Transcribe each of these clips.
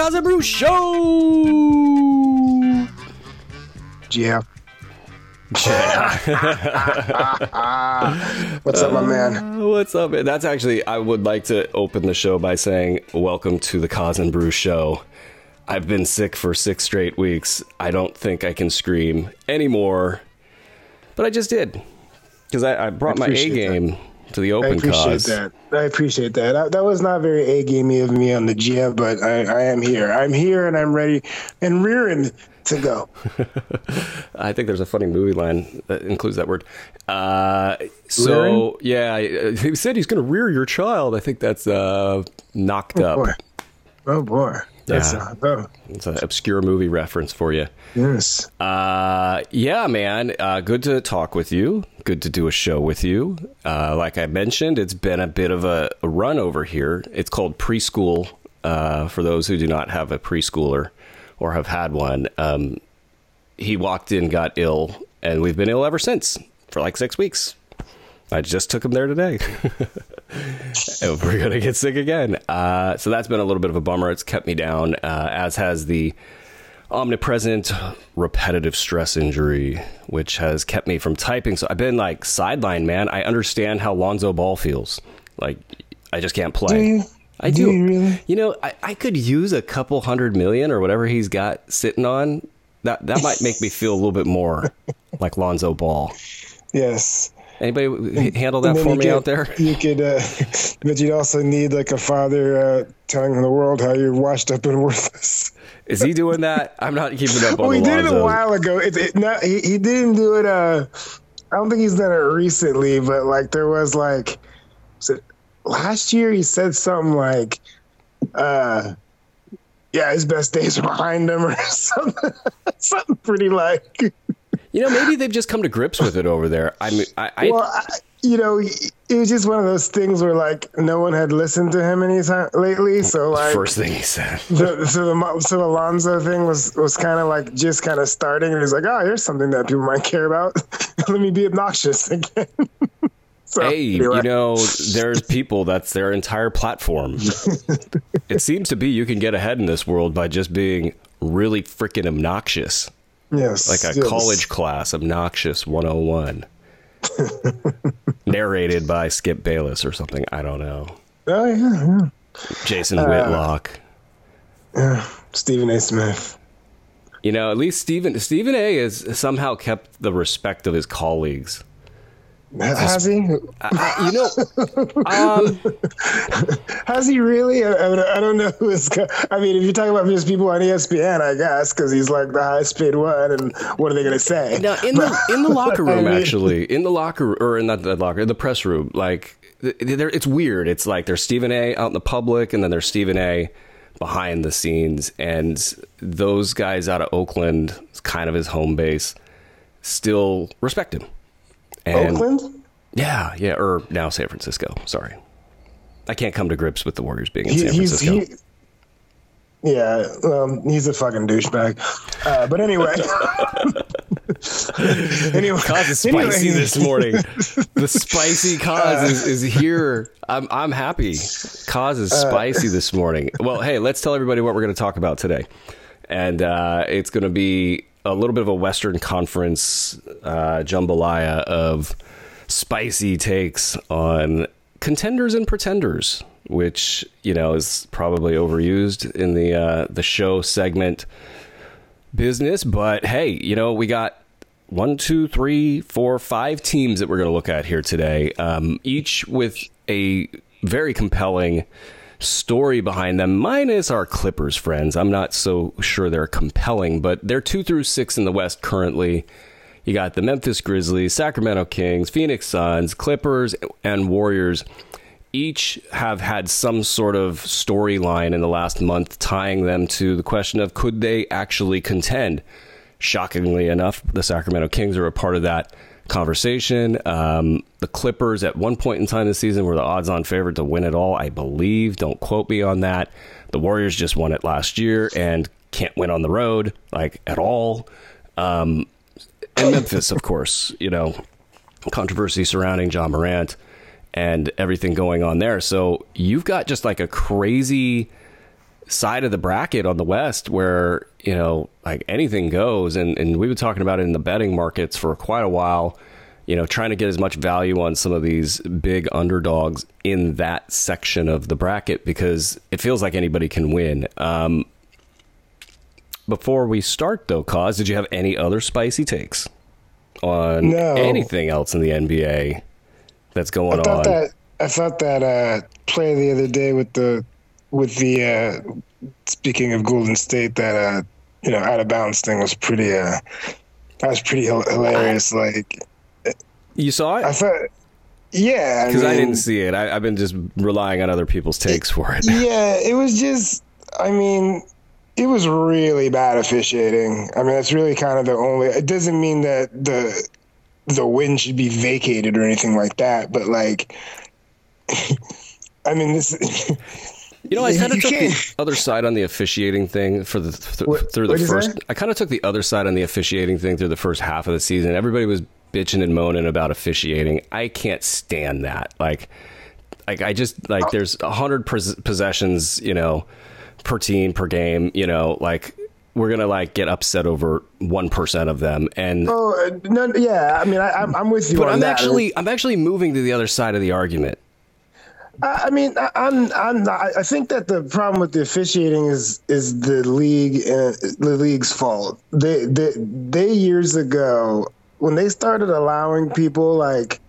Koz and Bru Show. Yeah. What's up, my man? Uh, What's up? man? That's actually, I would like to open the show by saying, Welcome to the Koz and Bru Show. I've been sick for six straight weeks. I don't think I can scream anymore, but I just did because I, I brought my A appreciate game to the open I appreciate Koz. that. I appreciate that. I, that was not very a gamey of me on the GM, but I, I am here. I'm here and I'm ready and rearing to go. I think there's a funny movie line that includes that word. Uh, so yeah, he said he's going to rear your child. I think that's uh, knocked up. Boy. Oh boy. That's Yeah. uh, It's an obscure movie reference for you. yes. Uh, yeah, man. Uh, good to talk with you. Good to do a show with you. Uh, like I mentioned, it's been a bit of a, a run over here. It's called preschool. Uh, for those who do not have a preschooler or have had one, um, he walked in, got ill, and we've been ill ever since for like six weeks. I just took him there today. we're gonna get sick again. Uh, so that's been a little bit of a bummer. It's kept me down, uh, as has the omnipresent repetitive stress injury, which has kept me from typing. So I've been like sidelined, man. I understand how Lonzo Ball feels. Like I just can't play. Do you? I Do do. you really? You know, I, I could use a couple hundred million or whatever he's got sitting on. That that might make me feel a little bit more like Lonzo Ball. Yes. Anybody handle that for me could- out there? You could, uh, but you'd also need like a father uh, telling the world how you're washed up and worthless. Is he doing that? I'm not keeping up on Well, he the did it a while ago. It, it, not, he, he didn't do it. Uh, I don't think he's done it recently, but like there was like, was it last year? He said something like, uh, "Yeah, his best days are behind him," or something. something pretty like. You know, maybe they've just come to grips with it over there. I mean, I, I Well, I, you know, it was just one of those things where like no one had listened to him any time lately. So like, first thing he said. the, so the so the Alonzo thing was was kind of like just kind of starting, and he's like, oh, here's something that people might care about. Let me be obnoxious again. so, Hey, anyway. you know, there's people that's their entire platform. it seems to be you can get ahead in this world by just being really freaking obnoxious. Yes, Like a yes. college class, Obnoxious 101. Narrated by Skip Bayless or something. I don't know. Oh yeah, yeah. Jason Uh, Whitlock. yeah. Stephen A. Smith. You know, at least Stephen Stephen A has somehow kept the respect of his colleagues. Has he? I, you know, um, Has he really? I, I, I don't know who is. I mean, if you're talking about just people on ESPN, I guess, because he's like the highest paid one, and what are they going to say? Now, in the in the locker room, I mean- actually, in the locker or in not the locker, in the press room, like it's weird. It's like there's Stephen A. out in the public, and then there's Stephen A. behind the scenes, and those guys out of Oakland, it's kind of his home base, still respect him. And Oakland? yeah, yeah, or now San Francisco. Sorry, I can't come to grips with the Warriors being in He, San Francisco. he. Yeah, um, he's a fucking douchebag. Uh, but anyway, anyway, Koz is spicy anyway. this morning. The spicy Koz is, is here. I'm I'm happy. Koz is spicy this morning. Well, hey, let's tell everybody what we're going to talk about today, and uh, it's going to be a little bit of a Western Conference uh, jambalaya of spicy takes on contenders and pretenders, which you know is probably overused in the uh, the show segment business. But hey, you know, we got one, two, three, four, five teams that we're going to look at here today, um, each with a very compelling story behind them, minus our Clippers friends. I'm not so sure they're compelling, but they're two through six in the West currently. You got the Memphis Grizzlies, Sacramento Kings, Phoenix Suns, Clippers, and Warriors. Each have had some sort of storyline in the last month tying them to the question of could they actually contend? Shockingly enough, the Sacramento Kings are a part of that conversation. Um, the Clippers, at one point in time this season, were the odds on favorite to win it all, I believe. Don't quote me on that. The Warriors just won it last year and can't win on the road, like at all. Um, and Memphis, of course, you know, controversy surrounding Ja Morant and everything going on there. So you've got just like a crazy side of the bracket on the West where, you know, like anything goes. And, and we've been talking about it in the betting markets for quite a while, you know, trying to get as much value on some of these big underdogs in that section of the bracket because it feels like anybody can win. Um, before we start, though, Koz, did you have any other spicy takes on No. anything else in the NBA that's going I thought on? that I thought that uh, play the other day with the with the uh, speaking of Golden State that uh, you know out of bounds thing was pretty uh, that was pretty hil- hilarious. Like you saw it? I it? thought, yeah, Because I, mean, didn't see it. I, I've been just relying on other people's takes for it. Yeah, it was just. I mean, it was really bad officiating. I mean, that's really kind of the only. It doesn't mean that the the win should be vacated or anything like that, but like. I mean, this. You know, I kind of took the can't- other side on the officiating thing for the th- What- through the first. I kind of took the other side on the officiating thing through the first half of the season. Everybody was bitching and moaning about officiating. I can't stand that. Like, like I just like there's a hundred pos- possessions, you know, per team per game. You know, like we're gonna like get upset over one percent of them, and Oh uh, no! Yeah, I mean, I, I'm I'm with you but on I'm that. actually I'm actually moving to the other side of the argument. I mean, I, I'm, I'm not, I think that the problem with the officiating is is the league and the league's fault. They, they, they years ago when they started allowing people like,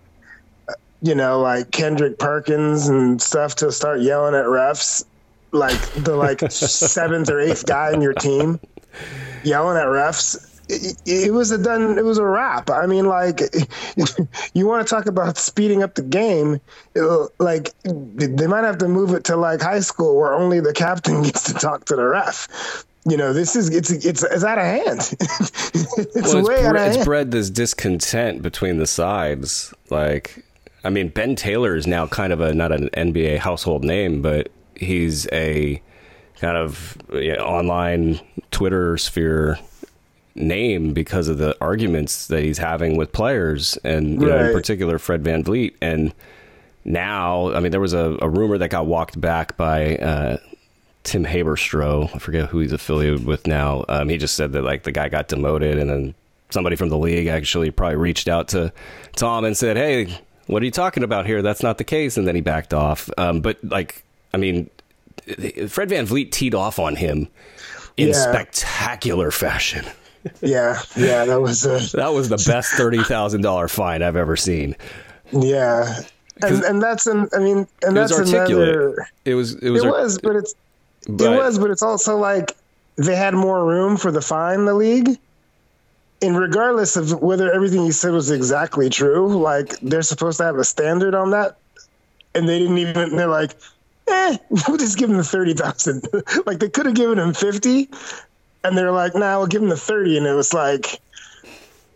you know, like Kendrick Perkins and stuff to start yelling at refs, like the like seventh or eighth guy in your team yelling at refs. It, it was a done. It was a wrap. I mean, like, you want to talk about speeding up the game? it'll- Like, they might have to move it to like high school where only the captain gets to talk to the ref. You know, this is it's it's it's out of hand. it's well, way it's, out of it's hand. bred this discontent between the sides. Like, I mean, Ben Taylor is now kind of a not an NBA household name, but he's a kind of you know, online Twitter sphere name because of the arguments that he's having with players, and you know, in particular Fred VanVleet. And now, I mean, there was a, a rumor that got walked back by. Uh, Tim Haberstroh, I forget who he's affiliated with now. Um, he just said that like the guy got demoted, and then somebody from the league actually probably reached out to Tom and said, "Hey, what are you talking about here? That's not the case." And then he backed off. Um, but like, I mean, Fred VanVleet teed off on him in Yeah. spectacular fashion. Yeah, yeah, that was a That was the best thirty thousand dollar fine I've ever seen. yeah, and and that's an I mean, and that's articulate. another. It was. It was. It was, but it's but- it was, but it's also like they had more room for the fine, the league. And regardless of whether everything you said was exactly true, like they're supposed to have a standard on that, and they didn't even. They're like, eh, we'll just give him the thirty thousand. like they could have given him fifty, and they're like, nah, we'll give him the thirty, and it was like.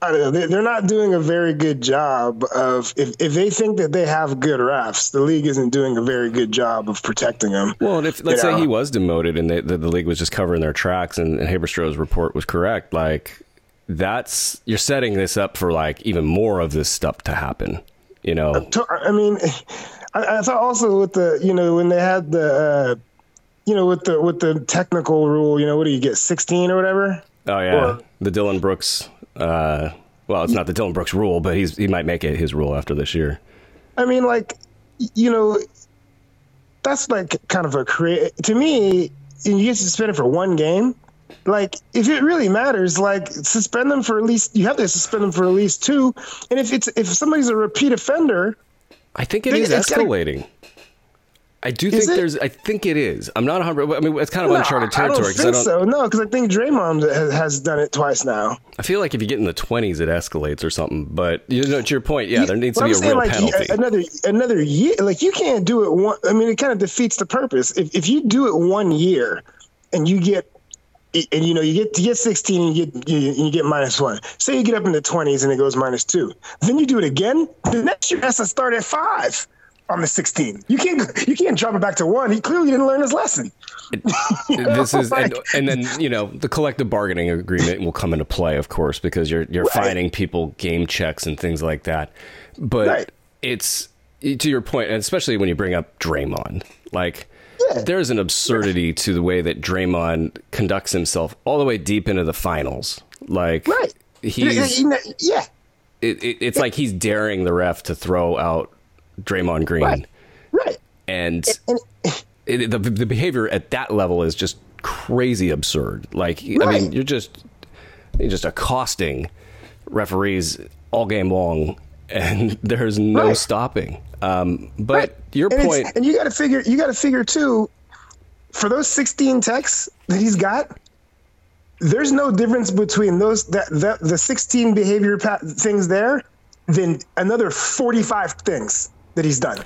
I don't know. They- They're not doing a very good job of if, if they think that they have good refs, the league isn't doing a very good job of protecting them. Well, and if let's You say know? he was demoted and they, the, the league was just covering their tracks and, and Haberstroh's report was correct, like that's you're setting this up for like even more of this stuff to happen. You know, I mean, I, I thought also with the you know when they had the uh, you know with the with the technical rule, you know what do you get sixteen or whatever? oh yeah, or- the Dillon Brooks. Uh, well, it's not the Dillon Brooks rule, but he's he might make it his rule after this year. I mean, like you know, that's like kind of a create to me. You get suspended for one game. Like, if it really matters, like suspend them for at least. You have to suspend them for at least two. And if it's if somebody's a repeat offender, I think it They- is it's gotta- escalating. I do Is think it? there's. I think it is. I'm not 100. I mean, it's kind of no, uncharted I territory don't because I don't. so. No, because I think Draymond has, has done it twice now. I feel like if you get in the 20s, it escalates or something. But you know, to your point, yeah, there needs to be I'm a saying, real like, penalty. Another another year, like you can't do it one. I mean, it kind of defeats the purpose. If if you do it one year, and you get, and you know you get you get 16, and you get you, you get minus one. Say you get up in the 20s and it goes minus two. Then you do it again. The next year has to start at five on the 16. You can't you can't drop it back to one. He clearly didn't learn his lesson. this is and, and then you know the collective bargaining agreement will come into play of course because you're you're Right. fining people game checks and things like that but Right. it's to your point and especially when you bring up Draymond like Yeah. there's an absurdity to the way that Draymond conducts himself all the way deep into the finals. Like Right. he's yeah. it, it, it's like he's daring the ref to throw out Draymond Green, Right. Right. and And it, the the behavior at that level is just crazy absurd. Like I mean, you're just you're just accosting referees all game long, and there's no Right. stopping. Um, but Right. your and point, and you got to figure you got to figure too for those 16 techs that he's got there's no difference between those that, that the 16 behavior pa- things there than another 45 things that he's done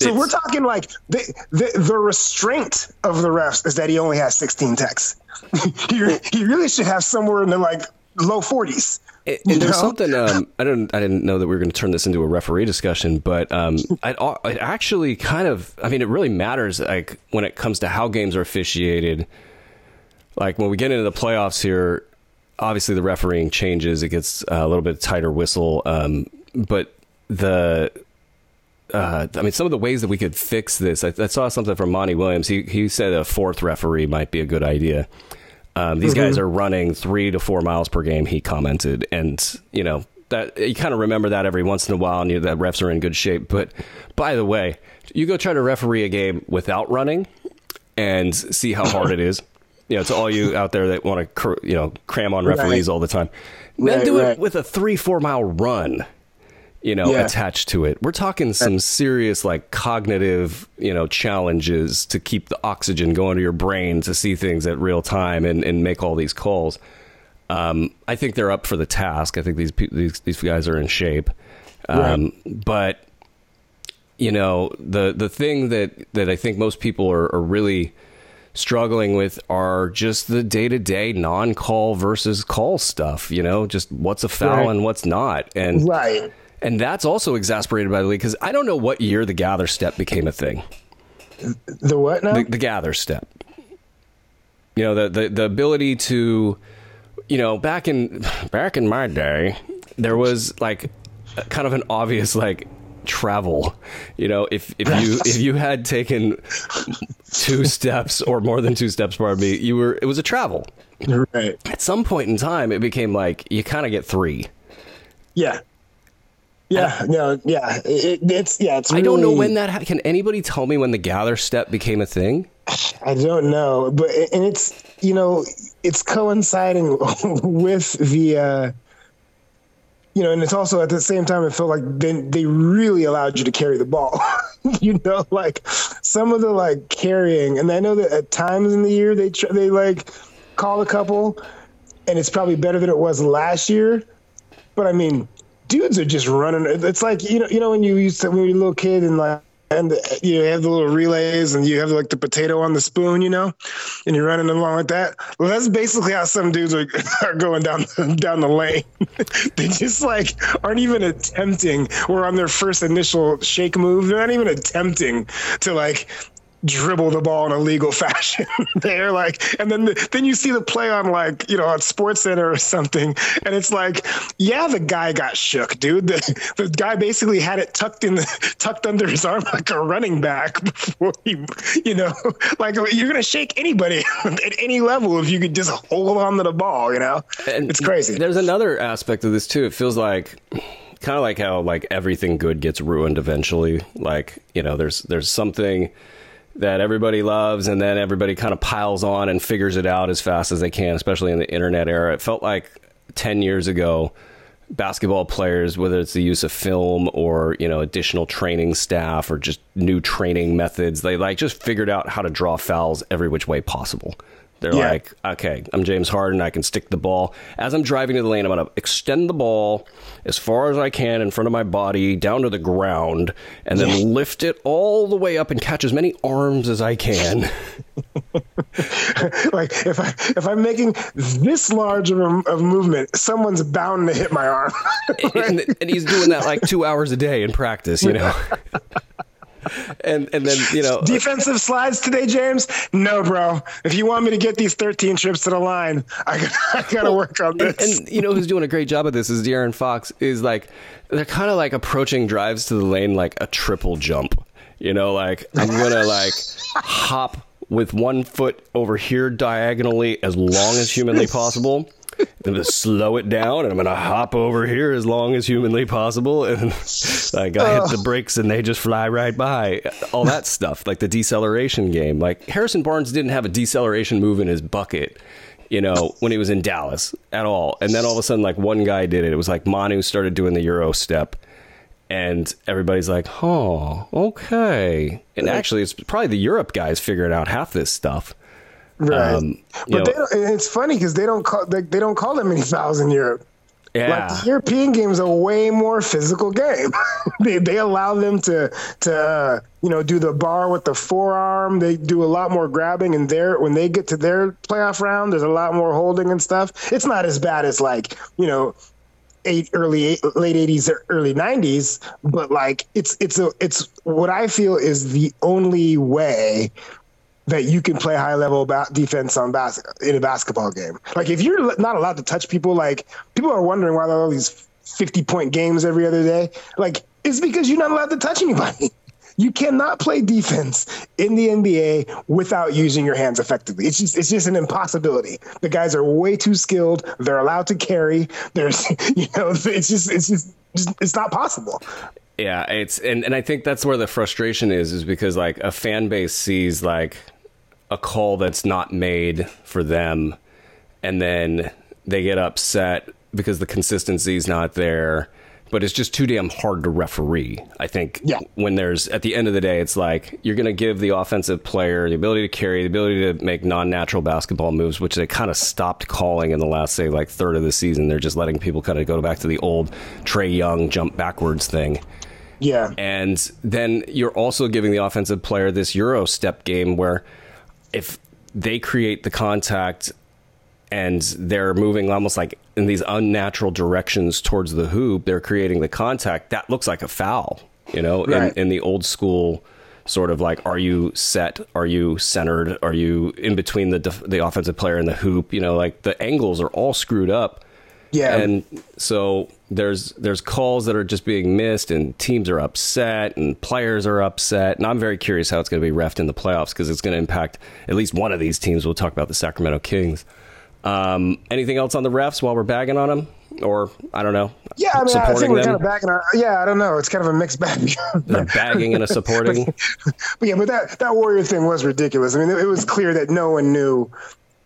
so It's- we're talking like the, the the restraint of the refs is that he only has 16 techs he, he really should have somewhere in the like low 40s And You there's something um, I don't I didn't know that we were going to turn this into a referee discussion, but um, it, it actually kind of I mean it really matters like when it comes to how games are officiated. Like when we get into the playoffs here, obviously the refereeing changes; it gets a little bit tighter whistle. Um, but the uh, I mean, some of the ways that we could fix this. I, I saw something from Monty Williams. He he said a fourth referee might be a good idea. Um, these guys are running three to four miles per game. He commented, and you know that you kind of remember that every once in a while, and you, that refs are in good shape. But by the way, you go try to referee a game without running, and see how hard it is. You know, to all you out there that want to cr- you know cram on referees Right. all the time, then Right, do it with a three four mile run you know, Yeah. attached to it. We're talking some serious like cognitive, you know, challenges to keep the oxygen going to your brain to see things at real time and, and make all these calls. Um, I think they're up for the task. I think these these these guys are in shape. Um, But you know, the the thing that that I think most people are, are really struggling with are just the day to day non call versus call stuff. You know, just what's a foul Right. and what's not, and right and that's also exasperated by the league because I don't know what year the gather step became a thing. the what now The, the gather step. You know, the, the the ability to, you know, back in back in my day, there was like kind of an obvious like travel. You know, if if you if you had taken two steps or more than two steps, pardon me, you were it was a travel. right At some point in time, it became like you kind of get three. Yeah. Yeah, no, yeah, it, it's yeah. It's I don't know when that ha- can anybody tell me when the gather step became a thing? I don't know, but and it's you know it's coinciding with the uh, you know, and it's also at the same time it felt like they they really allowed you to carry the ball. you know, like some of the like carrying, and I know that at times in the year they tr- they like call a couple, and it's probably better than it was last year. But I mean, dudes are just running. It's like you know, you know when you used to when you were a little kid and like and you have the little relays and you have like the potato on the spoon, you know, and you're running along with that. Well, that's basically how some dudes are, are going down down the lane. they just like aren't even attempting, or on their first initial shake move, they're not even attempting to like dribble the ball in a legal fashion they're like and then the, then you see the play on like you know on SportsCenter or something and it's like yeah the guy got shook dude the, the guy basically had it tucked in the tucked under his arm like a running back before he you know like you're gonna shake anybody at any level if you could just hold on to the ball you know And it's crazy There's another aspect of this too. It feels like kind of like how like everything good gets ruined eventually. Like you know, there's there's something that everybody loves, and then everybody kind of piles on and figures it out as fast as they can, especially in the internet era. It felt like ten years ago. Basketball players, whether it's the use of film or you know additional training staff or just new training methods, they like just figured out how to draw fouls every which way possible. They're Yeah. like, okay, I'm James Harden. I can stick the ball. As I'm driving to the lane, I'm going to extend the ball as far as I can in front of my body down to the ground and then lift it all the way up and catch as many arms as I can. like if I if I'm making this large of a of movement, someone's bound to hit my arm. and, and he's doing that like two hours a day in practice, you know? and, and then, you know, uh, Defensive slides today, James? No, bro. If you want me to get these 13 trips to the line, I, got- I got to work on and, this. and you know who's doing a great job of this is De'Aaron Fox is like they're kind of like approaching drives to the lane like a triple jump. You know, like I'm gonna like hop with one foot over here diagonally as long as humanly possible. I'm gonna slow it down, and I'm gonna hop over here as long as humanly possible, and like I hit the brakes, and they just fly right by. All that stuff, like the deceleration game. Like Harrison Barnes didn't have a deceleration move in his bucket, you know, when he was in Dallas at all. And then all of a sudden, like one guy did it. It was like Manu started doing the Euro step, and everybody's like, "Oh, okay." And actually, it's probably the Europe guys figuring out half this stuff. Right. Um, but know- they it's funny because they don't call they, they don't call that many fouls in Europe. Yeah. Like the European game is a way more physical game. they they allow them to to uh, you know do the bar with the forearm. They do a lot more grabbing, and there when they get to their playoff round, there's a lot more holding and stuff. It's not as bad as like you know eight early eight, late 80s or early 90s but like it's it's a it's what i feel is the only way that you can play high level ba- defense on bas- in a basketball game like if you're not allowed to touch people like people are wondering why there are all these 50 point games every other day like it's because you're not allowed to touch anybody you cannot play defense in the NBA without using your hands effectively. It's just it's just an impossibility. The guys are way too skilled. They're allowed to carry. There's you know it's just it's just, just it's not possible. Yeah, it's and, and I think that's where the frustration is, is because like a fan base sees like a call that's not made for them, and then they get upset because the consistency is not there. But it's just too damn hard to referee. I think Yeah. when there's at the end of the day, it's like you're going to give the offensive player the ability to carry, the ability to make non-natural basketball moves, which they kind of stopped calling in the last say like third of the season. They're just letting people kind of go back to the old Trae Young jump backwards thing. Yeah. And then you're also giving the offensive player this Euro step game where if they create the contact and they're moving almost like in these unnatural directions towards the hoop, they're creating the contact, that looks like a foul, you know, Right. in, in the old school sort of like, are you set? Are you centered? Are you in between the, def- the offensive player and the hoop? You know, like the angles are all screwed up Yeah. and so there's there's calls that are just being missed and teams are upset and players are upset and i'm very curious how it's going to be refed in the playoffs because it's going to impact at least one of these teams we'll talk about the sacramento kings um, anything else on the refs while we're bagging on them or i don't know yeah, I mean, I think we're them kind of backing our. Yeah, I don't know. It's kind of a mixed bag. Bagging and a supporting But yeah, but that that warrior thing was ridiculous. I mean, it, it was clear that no one knew,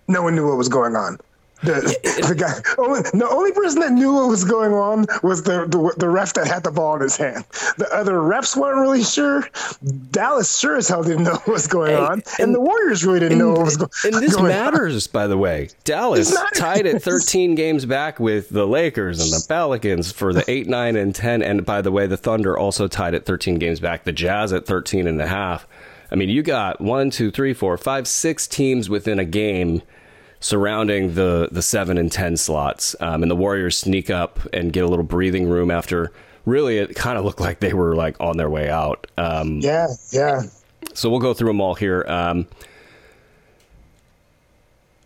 no one knew what was going on. The, the guy, only, the only person that knew what was going on was the, the the ref that had the ball in his hand. The other refs weren't really sure. Dallas sure as hell didn't know what was going Hey, on, and, and- the Warriors really didn't know what was go- and this going on. matters, by the way. Dallas tied at 13 games back with the Lakers and the Pelicans for the 8, 9, and 10. And by the way, the Thunder also tied at 13 games back. The Jazz at 13 and a half. I mean, you got one, two, three, four, five, six teams within a game surrounding the, the 7 and 10 slots. Um, and the Warriors sneak up and get a little breathing room after really it kind of looked like they were like on their way out. Um, Yeah, yeah. so we'll go through them all here. Um,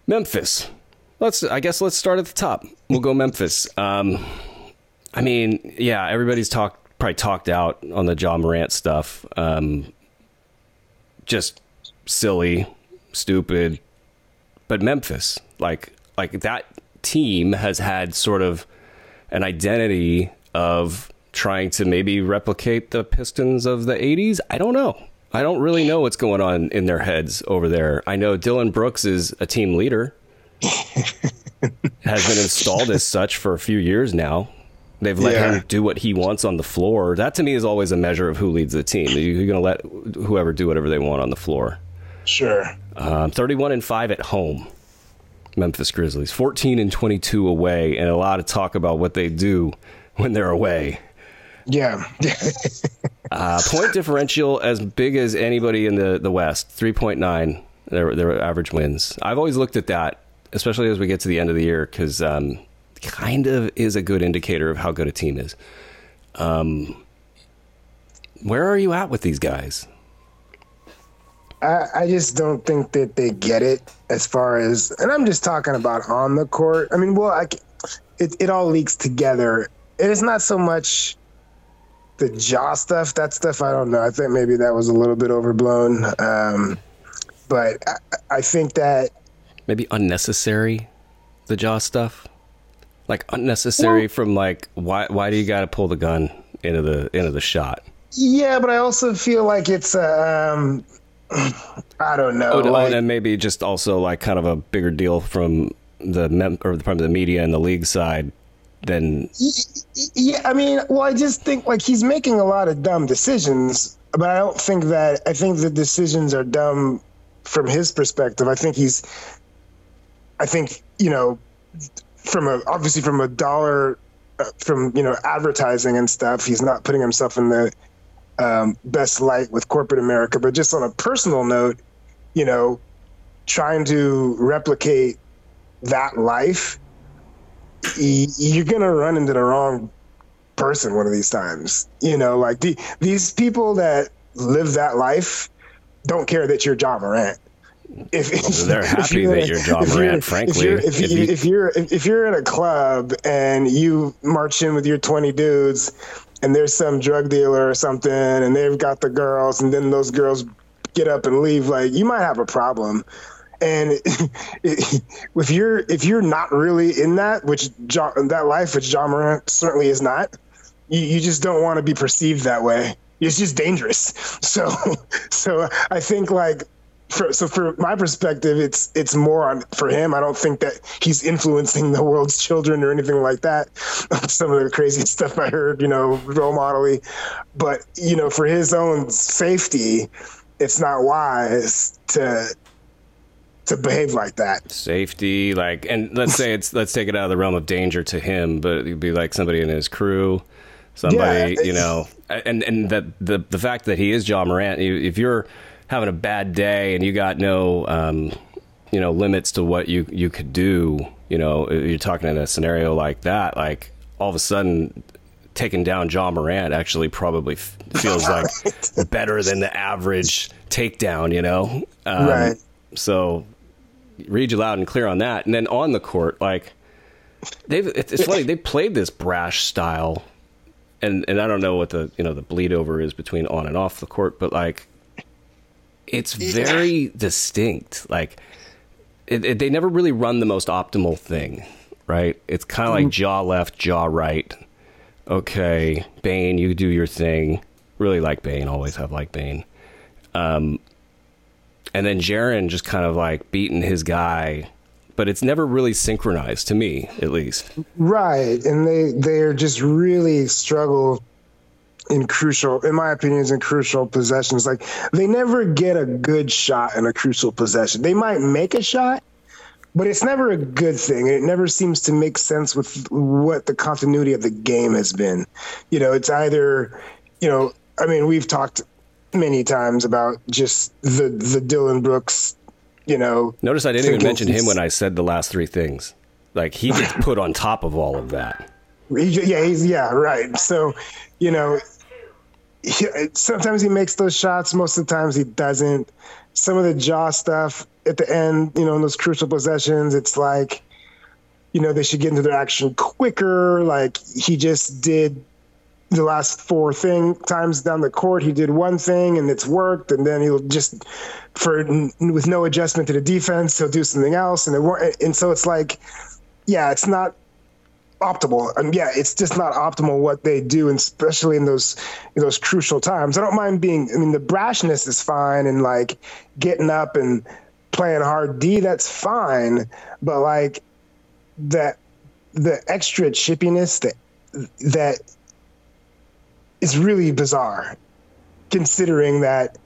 Memphis. Let's. I guess let's start at the top. We'll go Memphis. Um, I mean, yeah, everybody's talked probably talked out on the Ja Morant stuff. Um, just silly, stupid. But Memphis, like like that team has had sort of an identity of trying to maybe replicate the Pistons of the 80s. I don't know. I don't really know what's going on in their heads over there. I know Dillon Brooks is a team leader, has been installed as such for a few years now. They've let Yeah. him do what he wants on the floor. That to me is always a measure of who leads the team. You're going to let whoever do whatever they want on the floor. Sure. Um, 31 and 5 at home. Memphis Grizzlies. 14 and 22 away, and a lot of talk about what they do when they're away. Yeah. Uh, point differential as big as anybody in the, the West. 3.9, their, their average wins. I've always looked at that, especially as we get to the end of the year, because um, kind of is a good indicator of how good a team is. Um, where are you at with these guys? I, I just don't think that they get it as far as, and I'm just talking about on the court. I mean, well, I, it, it all leaks together. And it's not so much the jaw stuff, that stuff, I don't know. I think maybe that was a little bit overblown. Um, but I, I think that maybe unnecessary, the jaw stuff, like unnecessary well, from like why why do you got to pull the gun into the into the shot? Yeah, but I also feel like it's um, I don't know. Oh, like, and maybe just also like kind of a bigger deal from the mem- or from the media and the league side than. Yeah, I mean, well, I just think like he's making a lot of dumb decisions, but I don't think that I think the decisions are dumb from his perspective. I think he's, I think you know, from a obviously from a dollar, uh, from you know advertising and stuff, he's not putting himself in the um, best light with corporate America. But just on a personal note, you know, trying to replicate that life, you're gonna run into the wrong person one of these times. You know, like the, these people that live that life don't care that you're Ja Morant. If, well, they're happy that you're Ja Morant, frankly. If you're, if, if, you, if you're if you're in a club and you march in with your 20 dudes and there's some drug dealer or something and they've got the girls and then those girls get up and leave like you might have a problem. And if you're if you're not really in that which Ja, that life which Ja Morant certainly is not you, you just don't want to be perceived that way. It's just dangerous. So so i think like for, so for my perspective, it's it's more on for him. I don't think that he's influencing the world's children or anything like that. Some of the crazy stuff I heard, you know, role modeling, but you know, for his own safety, it's not wise to to behave like that. Safety, like, and let's say it's let's take it out of the realm of danger to him, but it'd be like somebody in his crew, somebody, yeah, you know, and and that the the fact that he is Ja Morant, if you're having a bad day and you got no um, you know limits to what you you could do you know you're talking in a scenario like that like all of a sudden taking down Ja Morant actually probably f- feels like better than the average takedown you know? Um, right. so read you loud and clear on that. And then on the court like they've it's funny they played this brash style and and I don't know what the you know the bleed over is between on and off the court but like it's very distinct. Like it, it, they never really run the most optimal thing, right? It's kind of like mm. jaw left, jaw right. Okay, Bane, you do your thing. Really like Bane. Always have like Bane. Um, and then Jaren just kind of like beating his guy, but it's never really synchronized to me, at least. Right, and they they're just really struggle in crucial, in my opinion, is in crucial possessions. Like they never get a good shot in a crucial possession. They might make a shot, but it's never a good thing. It never seems to make sense with what the continuity of the game has been. You know, it's either, you know, I mean, we've talked many times about just the the Dillon Brooks, you know. Notice I didn't even mention him when I said the last three things. Like he gets put on top of all of that. Yeah, he's yeah, right. So, you know, he, sometimes he makes those shots. Most of the times he doesn't. Some of the jaw stuff at the end, you know, in those crucial possessions, it's like, you know, they should get into their action quicker. Like he just did the last four thing times down the court, he did one thing and it's worked, and then he'll just for with no adjustment to the defense, he'll do something else, and it and so it's like, yeah, it's not optimal. And yeah, it's just not optimal what they do, and especially in those in those crucial times. I don't mind being. I mean, the brashness is fine, and like getting up and playing hard D, that's fine. But like that, the extra chippiness that that is really bizarre, considering that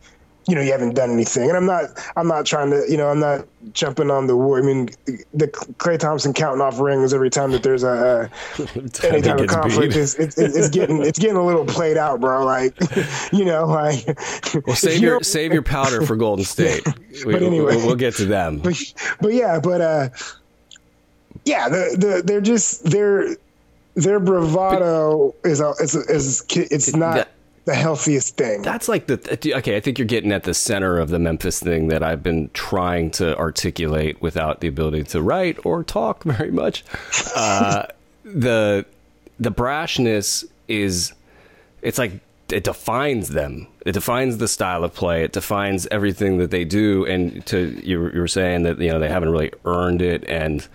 you know you haven't done anything. And i'm not i'm not trying to you know i'm not jumping on the war. I mean the klay thompson counting off rings every time that there's a, a any kind of conflict is it's, it's, getting it's getting a little played out bro. Like you know like well save your save your powder for golden state. We, but anyway. we'll, we'll get to them. But, but yeah but uh yeah the, the they're just their their bravado but, is, is is it's not that, the healthiest thing. That's like the okay. I think you're getting at the center of the Memphis thing that I've been trying to articulate without the ability to write or talk very much. Uh, the the brashness is it's like it defines them. It defines the style of play. It defines everything that they do. And to you, you were saying that you know they haven't really earned it, and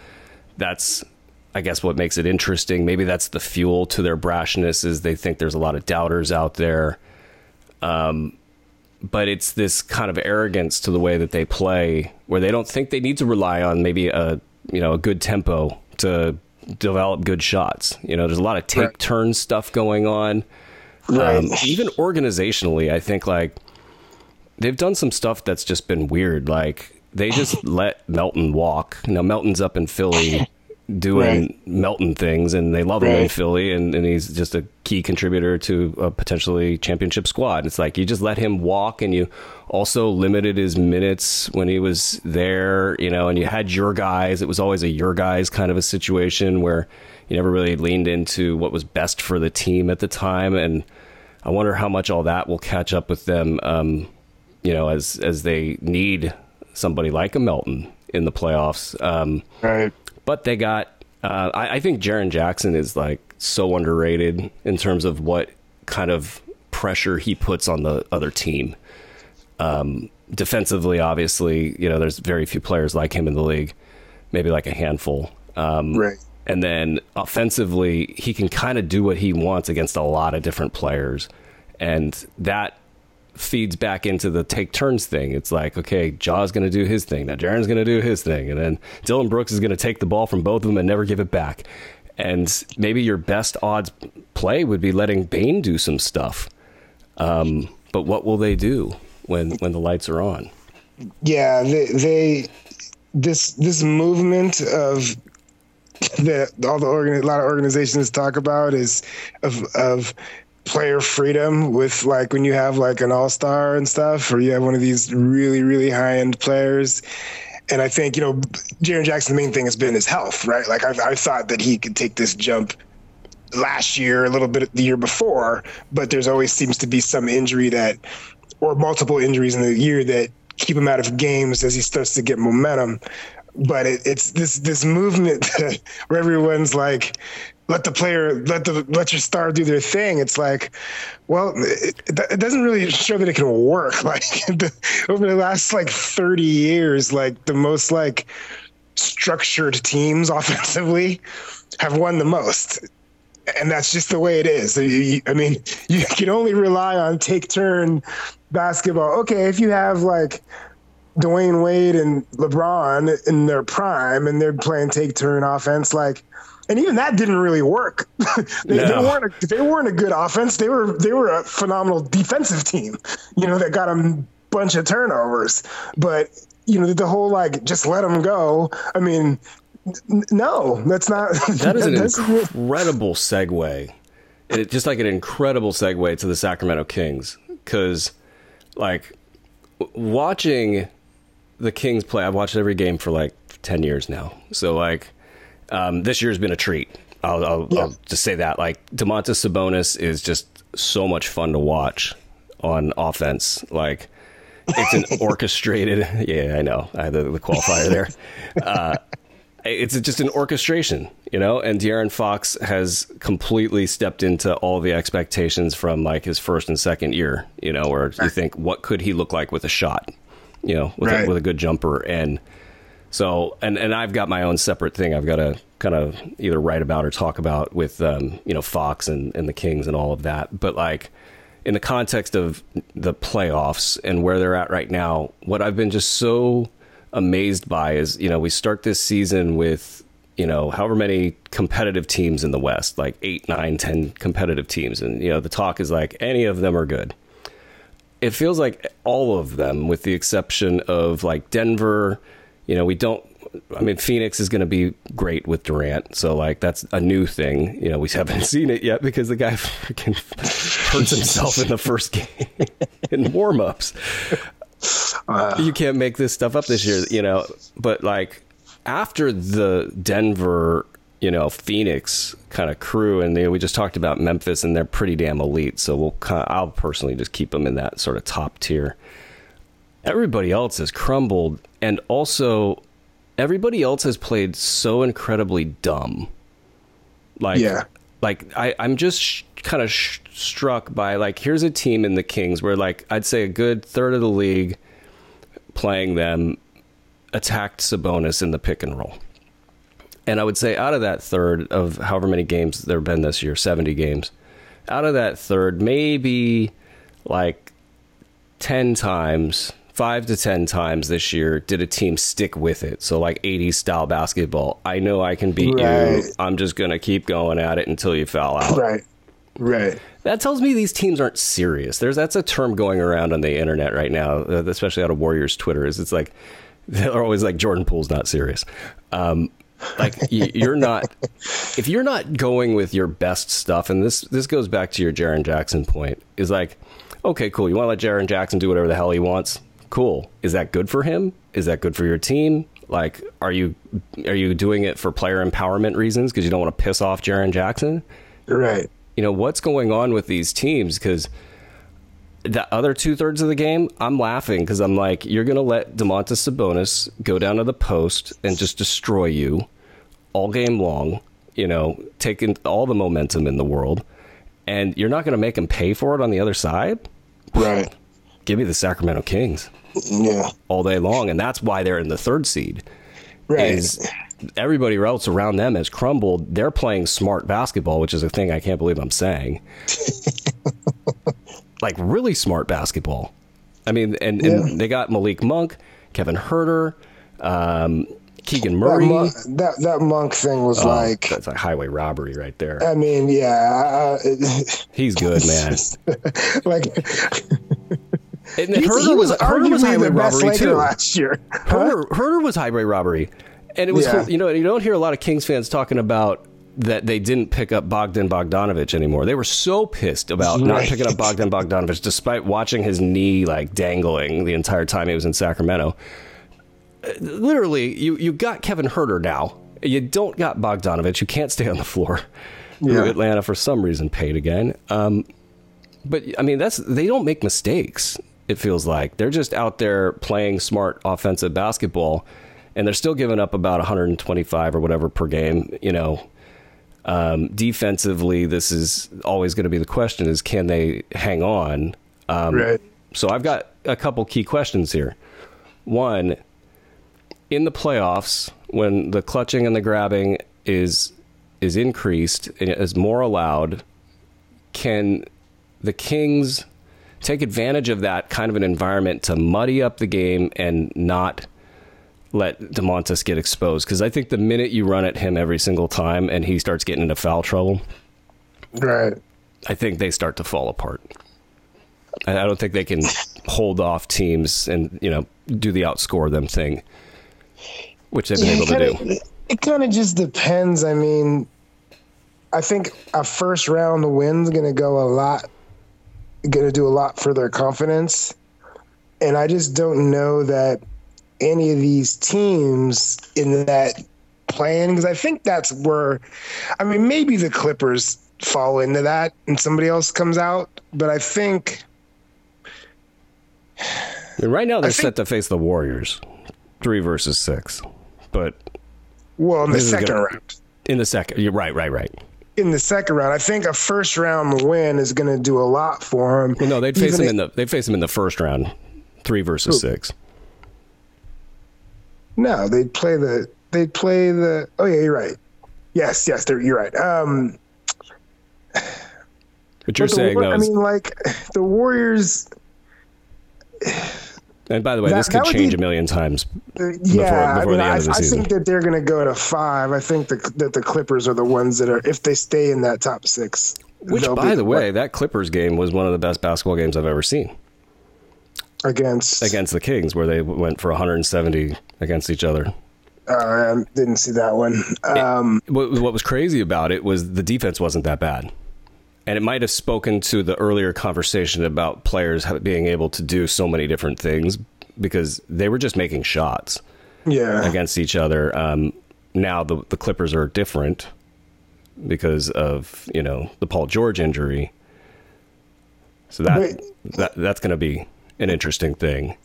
that's I guess what makes it interesting. Maybe that's the fuel to their brashness is they think there's a lot of doubters out there. Um, but it's this kind of arrogance to the way that they play, where they don't think they need to rely on maybe a you know a good tempo to develop good shots. You know, there's a lot of take right. turn stuff going on. Right. Um, even organizationally, I think like they've done some stuff that's just been weird. Like they just let Melton walk. Now Melton's up in Philly doing right. Melton things, and they love him right. in Philly, and, and he's just a key contributor to a potentially championship squad. It's like you just let him walk, and you also limited his minutes when he was there, you know, and you had your guys. It was always a your guys kind of a situation where you never really leaned into what was best for the team at the time, and I wonder how much all that will catch up with them, um, you know, as as they need somebody like a Melton in the playoffs. Um, right. But they got. Uh, I, I think Jaren Jackson is like so underrated in terms of what kind of pressure he puts on the other team. Um, defensively, obviously, you know, there's very few players like him in the league, maybe like a handful. Um, right. And then offensively, he can kind of do what he wants against a lot of different players. And that feeds back into the take turns thing. It's like, okay, Ja's going to do his thing. Now Jaren's going to do his thing. And then Dillon Brooks is going to take the ball from both of them and never give it back. And maybe your best odds play would be letting Bane do some stuff. Um, but what will they do when when the lights are on? Yeah, they, they this this movement of that all the organ, a lot of organizations talk about is of of player freedom with like when you have like an all star and stuff, or you have one of these really, really high end players. And I think, you know, Jaren Jackson's main thing has been his health, right? Like I, I thought that he could take this jump last year, a little bit the year before, but there's always seems to be some injury that, or multiple injuries in the year that keep him out of games as he starts to get momentum. But it, it's this this movement where everyone's like, let the player let the let your star do their thing. It's like well it, it doesn't really show that it can work. Like the, over the last like 30 years like the most like structured teams offensively have won the most. And that's just the way it is. I mean you can only rely on take turn basketball. Okay if you have like Dwyane Wade and LeBron in their prime and they're playing take turn offense like and even that didn't really work. they, no. they, weren't a, they weren't a good offense. They were they were a phenomenal defensive team, you know, that got them a bunch of turnovers. But you know, the whole like just let them go. I mean, n- no, that's not. That is an incredible segue. It, just like an incredible segue to the Sacramento Kings because, like, watching the Kings play. I've watched every game for like ten years now. So like um, this year's been a treat. I'll, I'll, yeah. I'll, just say that. Like Domantas Sabonis is just so much fun to watch on offense. Like it's an orchestrated. Yeah, I know. I had the, the qualifier there. Uh, it's just an orchestration, you know. And De'Aaron Fox has completely stepped into all the expectations from like his first and second year. You know, where you think, what could he look like with a shot? You know, with, right. a, with a good jumper and so, and and I've got my own separate thing. I've got to kind of either write about or talk about with um, you know Fox and and the Kings and all of that. But like in the context of the playoffs and where they're at right now, what I've been just so amazed by is you know we start this season with you know however many competitive teams in the West, like eight, nine, ten competitive teams, and you know the talk is like any of them are good. It feels like all of them, with the exception of like Denver you know, we don't. I mean, Phoenix is going to be great with Durant, so like that's a new thing. You know, we haven't seen it yet because the guy freaking hurts himself in the first game in warmups. Uh, you can't make this stuff up this year, you know. But like after the Denver, you know, Phoenix kind of crew, and we just talked about Memphis, and they're pretty damn elite. So we'll, kind of, I'll personally just keep them in that sort of top tier everybody else has crumbled and also everybody else has played so incredibly dumb like yeah like I, i'm just sh- kind of sh- struck by like here's a team in the Kings where like I'd say a good third of the league playing them attacked Sabonis in the pick and roll. And I would say out of that third of however many games there have been this year, 70 games, out of that third, maybe like 10 times, five to 10 times this year, did a team stick with it. So, like 80s style basketball. I know I can beat Right. you. I'm just going to keep going at it until you foul out. Right. Right. That tells me these teams aren't serious. There's that's a term going around on the internet right now, uh, especially out of Warriors Twitter. Is it's like they're always like Jordan Poole's not serious. Um, like you're not if you're not going with your best stuff, and this this goes back to your Jaren Jackson point. Is like okay, cool. You want to let Jaren Jackson do whatever the hell he wants? Cool. Is that good for him? Is that good for your team? Like, are you are you doing it for player empowerment reasons because you don't want to piss off Jaren Jackson? Right. you know what's going on with these teams because the other two thirds of the game, I'm laughing because I'm like, you're going to let Domantas Sabonis go down to the post and just destroy you all game long. You know, taking all the momentum in the world, and you're not going to make him pay for it on the other side. Right. Give me the Sacramento Kings Yeah. all day long, and that's why they're in the third seed Right. is everybody else around them has crumbled. They're playing smart basketball, which is a thing I can't believe I'm saying. like really smart basketball. I mean, and, Yeah. and they got Malik Monk, Kevin Huerter, um, Keegan that, Murray. monk, that that monk thing was Oh, like. that's a highway robbery right there. I mean, yeah. He's good, man. like And he's- Huerter he was, was was highway robbery too. last year. Huh? Huerter, Huerter was highway robbery, and it was Yeah. you know you don't hear a lot of Kings fans talking about that they didn't pick up Bogdan Bogdanovich anymore. They were so pissed about not picking up Bogdan Bogdanovich, despite watching his knee like dangling the entire time he was in Sacramento. Uh, Literally, you you got Kevin Huerter now. You don't got Bogdanovich. You can't stay on the floor. Yeah. Atlanta for some reason paid again. Um, but I mean, that's they don't make mistakes. It feels like they're just out there playing smart offensive basketball, and they're still giving up about 125 or whatever per game. You know, um, defensively, this is always going to be the question: is can they hang on? Um, Right. So I've got a couple key questions here. One, in the playoffs, when the clutching and the grabbing is is increased and is more allowed, can the Kings take advantage of that kind of an environment to muddy up the game and not let Domantas get exposed? Because I think the minute you run at him every single time and he starts getting into foul trouble, Right. I think they start to fall apart. I I don't think they can hold off teams and you know do the outscore them thing, which they've been able to do. It kind of just depends. I mean, I think a first round win's going to go a lot, going to do a lot for their confidence. And I just don't know that any of these teams in that plan, because I think that's where, I mean, maybe the Clippers fall into that and somebody else comes out. But I think, right now they're think- set to face the Warriors, three versus six, but well, in the second gonna- round. in the second, you're right, right, right. In the second round. I think a first round win is going to do a lot for him. Well, no, they'd face Even him in the they'd face him in the first round, three versus Who? six. No, they'd play the they'd play the. Oh yeah, you're right. Yes, yes, they're, you're right. Um, But you're but saying War- though, I mean, like the Warriors. And by the way, that- this could change be- a million times. uh, Yeah, before I mean, I, I think that they're going to go to five. I think the, that the Clippers are the ones that are if they stay in that top six. Which, by be the way, that Clippers game was one of the best basketball games I've ever seen against against the Kings, where they went for 170 against each other. Uh, I didn't see that one. Um, What, what was crazy about it was the defense wasn't that bad. And it might have spoken to the earlier conversation about players being able to do so many different things because they were just making shots yeah, against each other. Um, now the the Clippers are different because of you know the Paul George injury. So that, But- that that's going to be an interesting thing.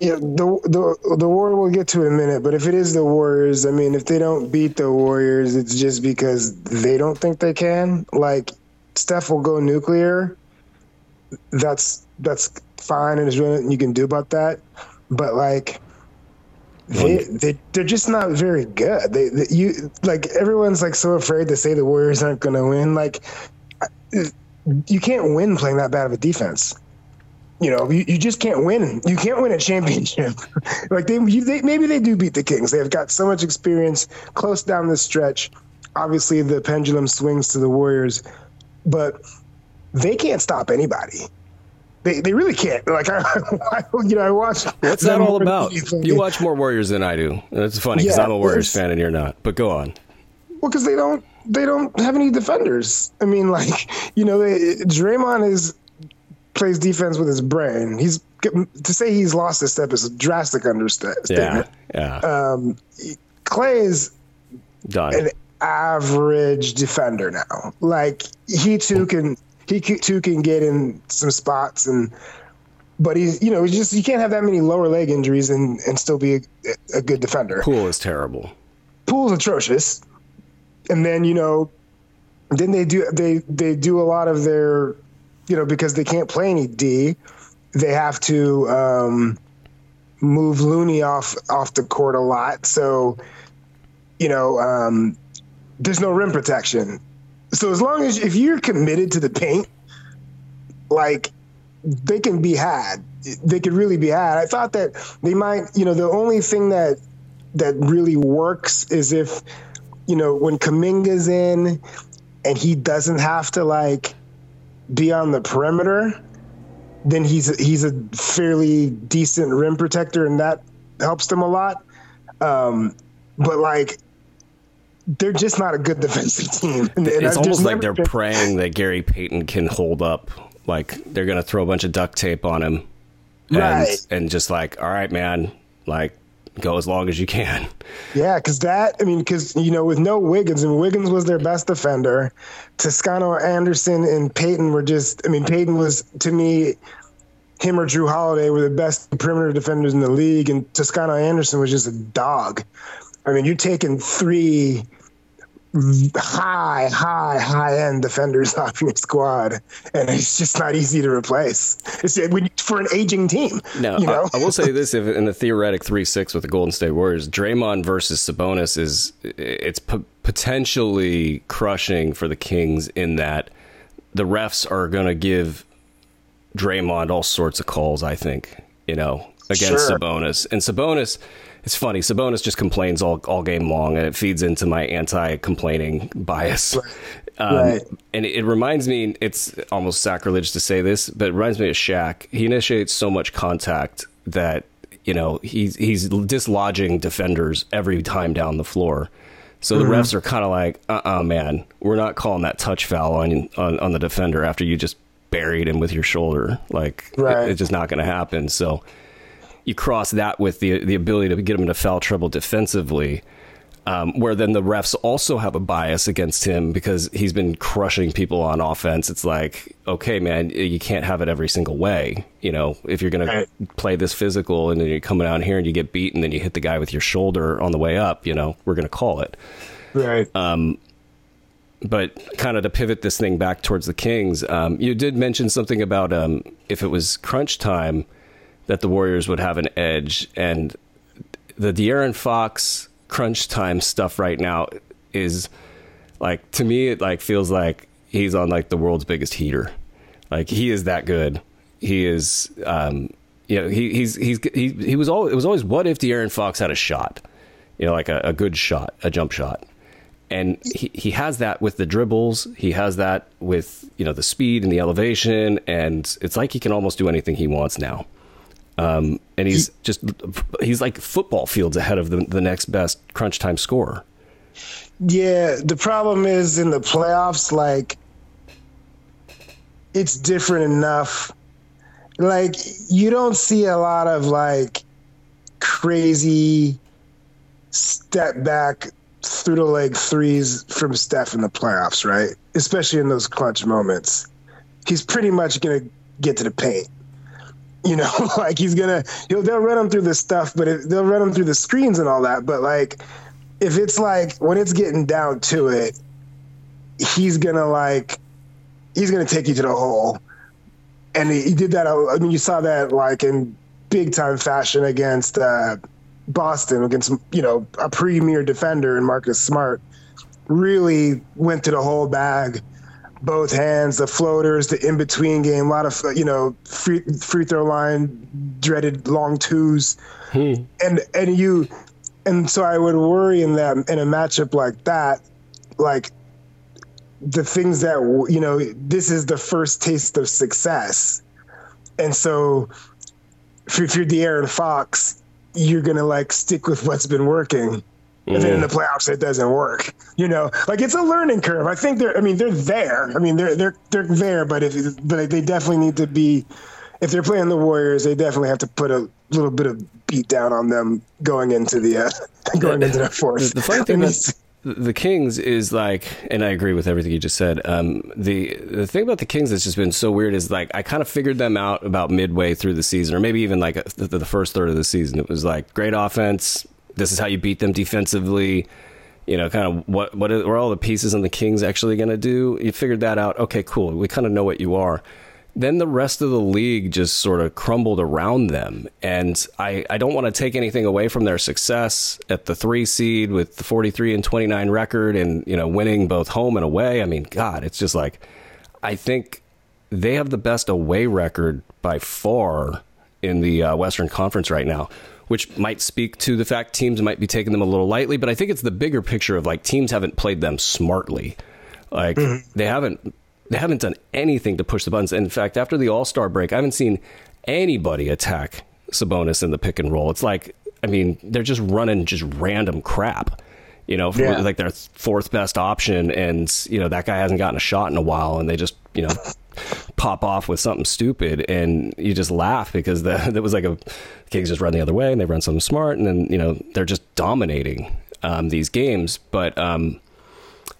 Yeah, the the the war we'll get to in a minute, but if it is the Warriors, I mean, if they don't beat the Warriors, it's just because they don't think they can. Like, Steph will go nuclear, that's that's fine and there's nothing you can do about that. But like they, they they're just not very good. They, they you like everyone's like so afraid to say the Warriors aren't going to win. Like you can't win playing that bad of a defense. You know, you, you just can't win. You can't win a championship. like they, you, they, maybe they do beat the Kings. They've got so much experience close down the stretch. Obviously, the pendulum swings to the Warriors, but they can't stop anybody. They, they really can't. Like I, you know, I watch. What's that all about? You watch more Warriors than I do. That's funny because yeah, I'm a Warriors fan and you're not. But go on. Well, because they don't they don't have any defenders. I mean, like you know, they, Draymond is plays defense with his brain. He's to say he's lost a step is a drastic understatement. Yeah, yeah. Um, Klay is done. An average defender now. Like he too can he too can get in some spots and. But he's, you know, just you can't have that many lower leg injuries and, and still be a, a good defender. Poole is terrible. Poole's atrocious. And then you know, then they do they they do a lot of their you know, because they can't play any D, they have to um, move Looney off off the court a lot. So, you know, um, there's no rim protection. So as long as if you're committed to the paint, like they can be had. They could really be had. I thought that they might. You know, the only thing that that really works is if you know when Kuminga's in and he doesn't have to like be on the perimeter, then he's he's a fairly decent rim protector, and that helps them a lot. Um, but like, they're just not a good defensive team. And, it's almost like they're been... praying that Gary Payton can hold up. Like they're gonna throw a bunch of duct tape on him, and right. and just like, all right, man, like go as long as you can. Yeah, because that, I mean, because, you know, with no Wiggins, and Wiggins was their best defender, Toscano Anderson and Payton were just, I mean, Payton was, to me, him or Jrue Holiday were the best perimeter defenders in the league, and Toscano Anderson was just a dog. I mean, you're taking three high, high, high end defenders off your squad, and it's just not easy to replace. It's for an aging team. No, you know? I, I, will say this: if in the theoretic three six with the Golden State Warriors, Draymond versus Sabonis is it's p- potentially crushing for the Kings in that the refs are going to give Draymond all sorts of calls. I think you know against sure. Sabonis and Sabonis it's funny. Sabonis just complains all, all game long, and it feeds into my anti-complaining bias. Right. Um, right. And it, it, reminds me, it's almost sacrilege to say this, but it reminds me of Shaq. He initiates so much contact that you know he's he's dislodging defenders every time down the floor. So mm-hmm. the refs are kind of like, uh uh-uh, uh man, we're not calling that touch foul on, on on the defender after you just buried him with your shoulder. Like right. it, it's just not going to happen. So you cross that with the the ability to get him into foul trouble defensively. Um, where then the refs also have a bias against him because he's been crushing people on offense. It's like, okay, man, you can't have it every single way. You know, if you're going right. to play this physical and then you're coming out here and you get beat and then you hit the guy with your shoulder on the way up, you know, we're going to call it. Right. Um, but kind of to pivot this thing back towards the Kings, um, you did mention something about um, if it was crunch time that the Warriors would have an edge. And the De'Aaron Fox crunch time stuff right now is like to me it like feels like he's on like the world's biggest heater. Like he is that good. He is um you know, he he's he's he he was all it was always what if De'Aaron Fox had a shot? You know, like a, a good shot, a jump shot. And he, he has that with the dribbles. He has that with, you know, the speed and the elevation. And it's like he can almost do anything he wants now. Um, and he's he, just he's like football fields ahead of the, the next best crunch time scorer. Yeah, the problem is in the playoffs, like it's different enough. Like you don't see a lot of like crazy step back through the leg threes from Steph in the playoffs, right? Especially in those clutch moments. He's pretty much gonna get to the paint. You know, like he's gonna he'll they'll run him through the stuff, but it, they'll run him through the screens and all that. But like, if it's like when it's getting down to it, he's gonna like he's to take you to the hole. And he, he, did that. I mean, you saw that like in big time fashion against uh, Boston, against you know a premier defender and Marcus Smart. Really went to the whole bag, both hands, the floaters, the in between game, a lot of you know free free throw line, dreaded long twos, hmm. and and you, and so I would worry in that in a matchup like that, like the things that you know this is the first taste of success. And so if you're De'Aaron Fox you're gonna like stick with what's been working and then in the playoffs it doesn't work you know like it's a learning curve i think they're i mean they're there i mean they're they're they're there but if but they definitely need to be if they're playing the warriors they definitely have to put a little bit of beat down on them going into the uh, going into the fourth the funny thing is the Kings is like, and I agree with everything you just said. Um, the the thing about the Kings that's just been so weird is like I kind of figured them out about midway through the season, or maybe even like the, the first third of the season. It was like great offense. This is how you beat them defensively. You know, kind of what what are all the pieces and the Kings actually going to do? You figured that out. Okay, cool. We kind of know what you are then the rest of the league just sort of crumbled around them. And I, I don't want to take anything away from their success at the three seed with the 43 and 29 record and, you know, winning both home and away. I mean, God, it's just like, I think they have the best away record by far in the uh, Western Conference right now, which might speak to the fact teams might be taking them a little lightly. But I think it's the bigger picture of like teams haven't played them smartly. Like mm-hmm. they haven't they haven't done anything to push the buttons. In fact, after the All Star break, I haven't seen anybody attack Sabonis in the pick and roll. It's like, I mean, they're just running just random crap. You know, yeah. like their fourth best option, and you know that guy hasn't gotten a shot in a while, and they just you know pop off with something stupid, and you just laugh because that was like a Kings just run the other way, and they run something smart, and then you know they're just dominating um, these games. But um,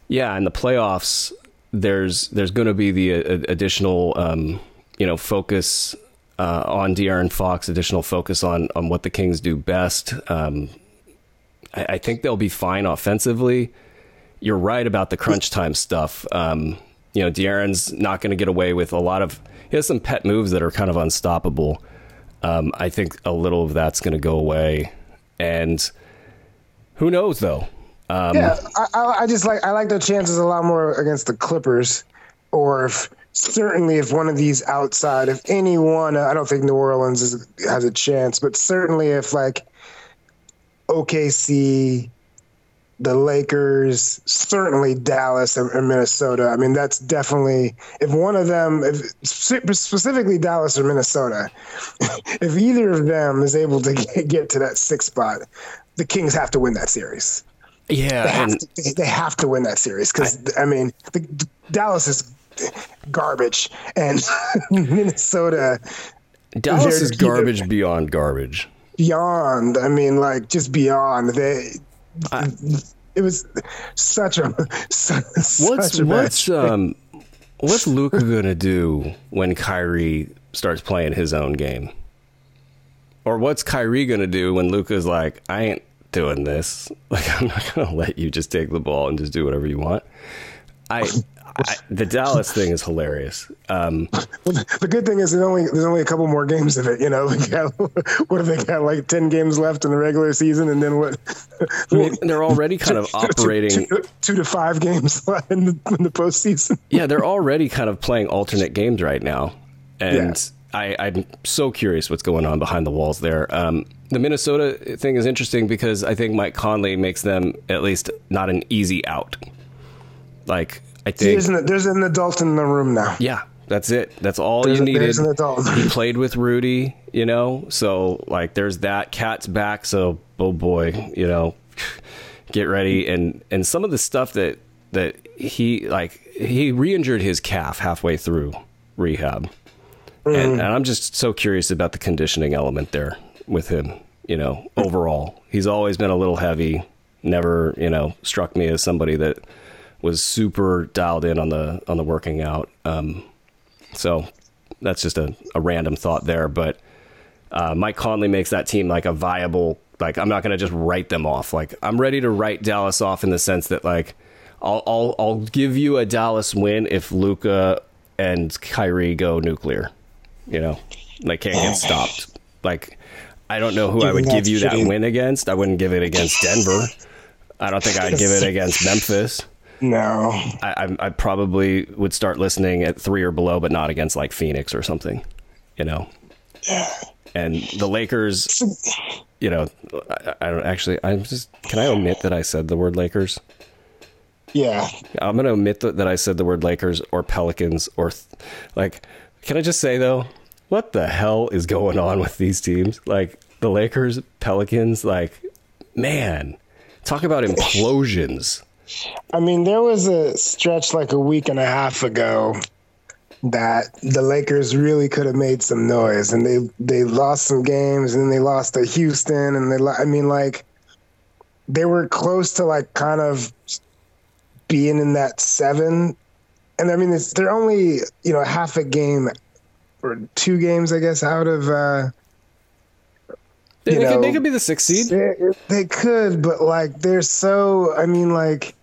yeah, in the playoffs, there's there's going to be the uh, additional um, you know focus uh, on De'Aaron Fox, additional focus on on what the Kings do best. Um, I, I, think they'll be fine offensively. You're right about the crunch time stuff. Um, you know, De'Aaron's not going to get away with a lot of. He has some pet moves that are kind of unstoppable. Um, I think a little of that's going to go away, and who knows though? Um, yeah, I, I, just like I like their chances a lot more against the Clippers, or if certainly if one of these outside, if anyone, I don't think New Orleans is, has a chance, but certainly if like OKC, the Lakers, certainly Dallas or, or Minnesota. I mean, that's definitely if one of them, if specifically Dallas or Minnesota, if either of them is able to get, get to that sixth spot, the Kings have to win that series. Yeah, they have, to, they have to win that series because I, I, mean, the, Dallas is garbage, and Minnesota. Dallas is garbage beyond garbage. Beyond, I mean, like just beyond. They, I, it was such a such, what's a what's um what's Luka gonna do when Kyrie starts playing his own game? Or what's Kyrie gonna do when Luka's like, I ain't doing this. Like, I'm not going to let you just take the ball and just do whatever you want. I, I the Dallas thing is hilarious. Um, the good thing is there's only there's only a couple more games of it. You know, what have they got? Like ten games left in the regular season, and then what? I mean, they're already kind of operating two, two, two to five games in the, in the postseason. yeah, they're already kind of playing alternate games right now, and. Yeah I, am so curious what's going on behind the walls there. Um, the Minnesota thing is interesting because I think Mike Conley makes them at least not an easy out. Like I think there's an, there's an adult in the room now. Yeah, that's it. That's all there's you needed. There's an adult. he played with Rudy, you know, so like there's that. Cat's back, so oh boy, you know, get ready. And and some of the stuff that that he like he re-injured his calf halfway through rehab. Mm. And, and I'm just so curious about the conditioning element there with him. You know, overall, he's always been a little heavy. Never, you know, struck me as somebody that was super dialed in on the on the working out. Um, so that's just a, a random thought there. But uh, Mike Conley makes that team like a viable. Like I'm not going to just write them off. Like I'm ready to write Dallas off in the sense that like I'll I'll, I'll give you a Dallas win if Luka and Kyrie go nuclear. You know, they can't get stopped. Like, I don't know who I would give you that's that win against. I wouldn't give it against Denver. I don't think I'd give it against Memphis. No. I, I, I probably would start listening at three or below, but not against like Phoenix or something. You know. Yeah. And the Lakers, you know, I, I don't actually. I'm just. Can I omit that I said the word Lakers? Yeah. I'm gonna omit that, that I said the word Lakers or Pelicans or th- like. Can I just say though, what the hell is going on with these teams? Like the Lakers, Pelicans, like man, talk about implosions. I mean, there was a stretch like a week and a half ago that the Lakers really could have made some noise, and they they lost some games, and then they lost to Houston, and they. I mean, like they were close to like kind of being in that seven, and I mean, it's, they're only you know half a game or two games, I guess, out of. uh They, they could, know, they could be the sixth seed. they, they could, but like they're so. I mean, like,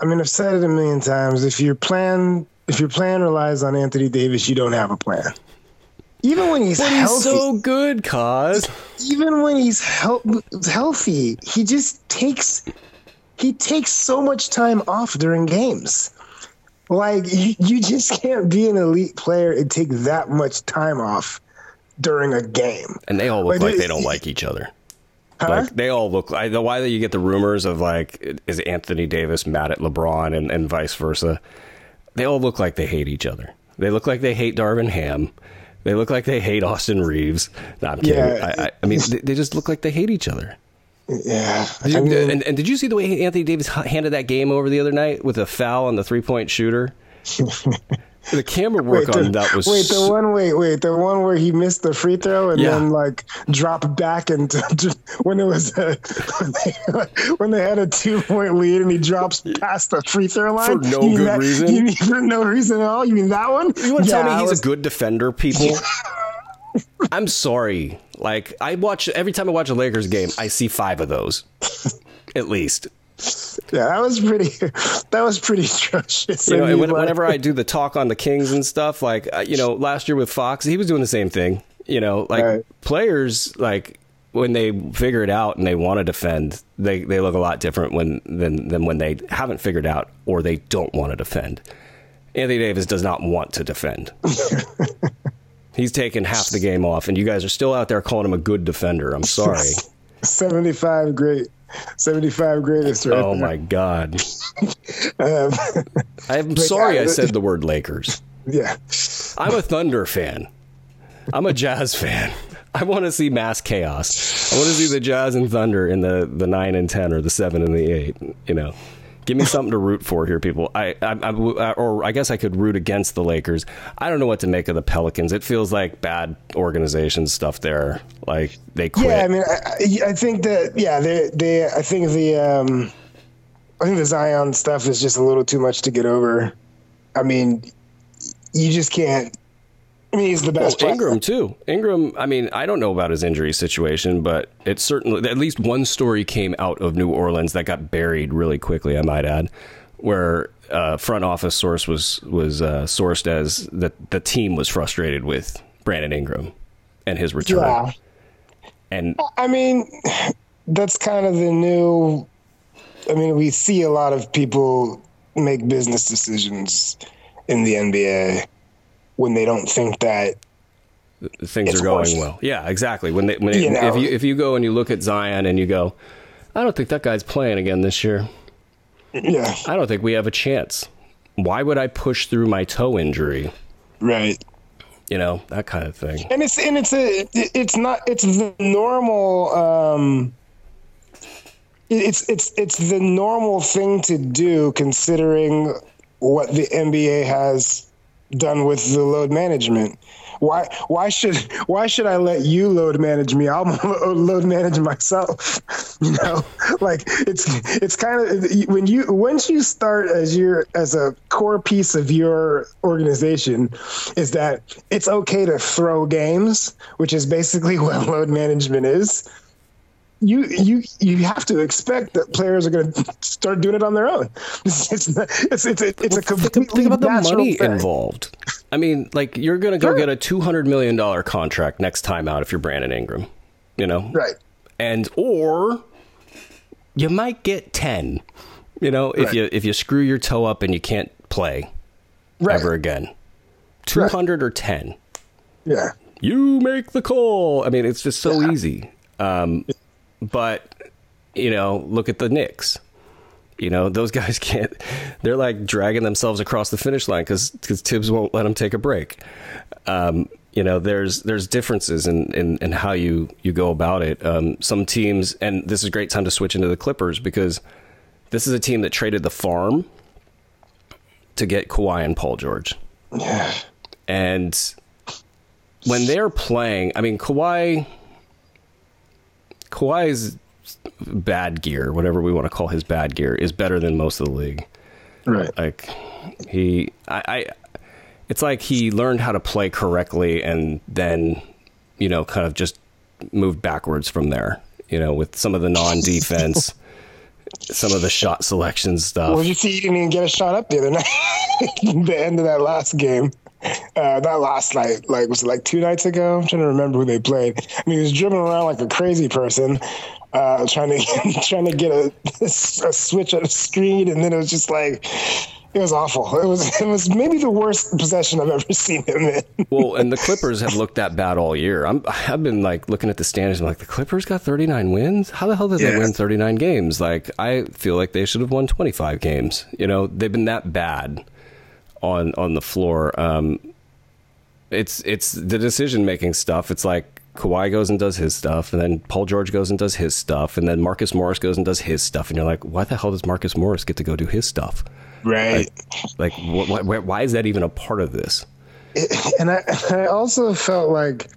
I mean, I've said it a million times. If your plan, if your plan relies on Anthony Davis, you don't have a plan. Even when he's But healthy, he's so good, cause even when he's hel- healthy, he just takes he takes so much time off during games. Like you, you just can't be an elite player and take that much time off during a game. and they all look Like, like they don't like each other. Huh? Like they all look. I know why that you get the rumors of like is Anthony Davis mad at LeBron and, and vice versa. They all look like they hate each other. They look like they hate Darvin Ham. They look like they hate Austin Reaves. No, I'm kidding. Yeah. I, I, I mean, they, they just look like they hate each other. yeah, Did I mean, and, and did you see the way Anthony Davis handed that game over the other night with a foul on the three point shooter? the camera work Wait, on the, that was wait, the one wait, wait, the one where he missed the free throw and Yeah. then like dropped back and when it was a, when, they, when they had a two point lead and he drops past the free throw line For no good that- reason? You mean for no reason at all? You mean that one? You want to tell me he's was- a good defender, people? I'm sorry. Like I watch every time I watch a Lakers game, I see five of those, at least. Yeah, that was pretty. That was pretty atrocious. You know, I mean, whenever I do the talk on the Kings and stuff, like uh, you know, last year with Fox, he was doing the same thing. You know, like Right. players, like when they figure it out and they want to defend, they they look a lot different when than than when they haven't figured out or they don't want to defend. Anthony Davis does not want to defend. He's taken half the game off, and you guys are still out there calling him a good defender. I'm sorry. seventy-five great, seventy-five greatest. Right Oh there. my god. Um, I'm sorry yeah, I said the word Lakers. yeah, I'm a Thunder fan. I'm a Jazz fan. I want to see mass chaos. I want to see the Jazz and Thunder in the, the nine and ten or the seven and the eight. You know, give me something to root for here, people. I, I, I or I guess I could root against the Lakers. I don't know what to make of the Pelicans. It feels like bad organization stuff there. Like they quit. yeah. I mean, I, I I think that yeah, they they. I think the um, I think the Zion stuff is just a little too much to get over. I mean, you just can't. I mean, he's the best. player. Ingram too. Ingram. I mean, I don't know about his injury situation, but it certainly at least one story came out of New Orleans that got buried really quickly. I might add, where uh, front office source was was uh, sourced as that the team was frustrated with Brandon Ingram and his return, Yeah. and I mean, that's kind of the new. I mean, we see a lot of people make business decisions in the NBA when they don't think that. things are going worse. well. Yeah, exactly. When they, when it, You know. if you if you go and you look at Zion and you go, I don't think that guy's playing again this year. Yeah, I don't think we have a chance. Why would I push through my toe injury? right. You know that kind of thing. And it's and it's a it's not it's the normal. um it's it's it's the normal thing to do considering what the NBA has done with the load management. Why why should why should I let you load manage me? I'll load manage myself. You know, like it's it's kind of when you once you start as your as a core piece of your organization is that it's okay to throw games, which is basically what load management is you you you have to expect that players are going to start doing it on their own. It's it's it's, it's, a, it's a completely think about the money thing. involved. I mean, like you're going to go Sure. get a two hundred million dollar contract next time out if you're Brandon Ingram, you know, Right. and or you might get ten, you know, if Right. you if you screw your toe up and you can't play Right. ever again, two hundred or ten. Yeah. you make the call. I mean, it's just so easy. Um, but you know, look at the Knicks. You know, those guys can't. They're like dragging themselves across the finish line because because Thibs won't let them take a break. Um, you know, there's there's differences in, in, in how you you go about it. Um, some teams, and this is a great time to switch into the Clippers because this is a team that traded the farm to get Kawhi and Paul George. Yeah. And when they're playing, I mean, Kawhi, Kawhi's bad gear, whatever we want to call his bad gear, is better than most of the league. Right. Like he, I, I it's like he learned how to play correctly and then, you know, kind of just moved backwards from there. You know, with some of the non-defense, some of the shot selection stuff. Well, you see, he didn't even get a shot up the other night. the end of that last game. Uh, not last night, like was it like two nights ago? I'm trying to remember who they played. I mean, he was dribbling around like a crazy person, uh, trying to trying to get a, a switch on a screen, and then it was just like it was awful. It was it was maybe the worst possession I've ever seen him in. Well, and the Clippers have looked that bad all year. I'm, I've been like looking at the standings. I'm like, the Clippers got 39 wins. How the hell did they win 39 games? Like, I feel like they should have won 25 games. You know, they've been that bad on on the floor. Um, it's it's the decision making stuff. It's like Kawhi goes and does his stuff, and then Paul George goes and does his stuff, and then Marcus Morris goes and does his stuff, and you're like, why the hell does Marcus Morris get to go do his stuff? Right. Like, wh- wh- why is that even a part of this? and I, I also felt like,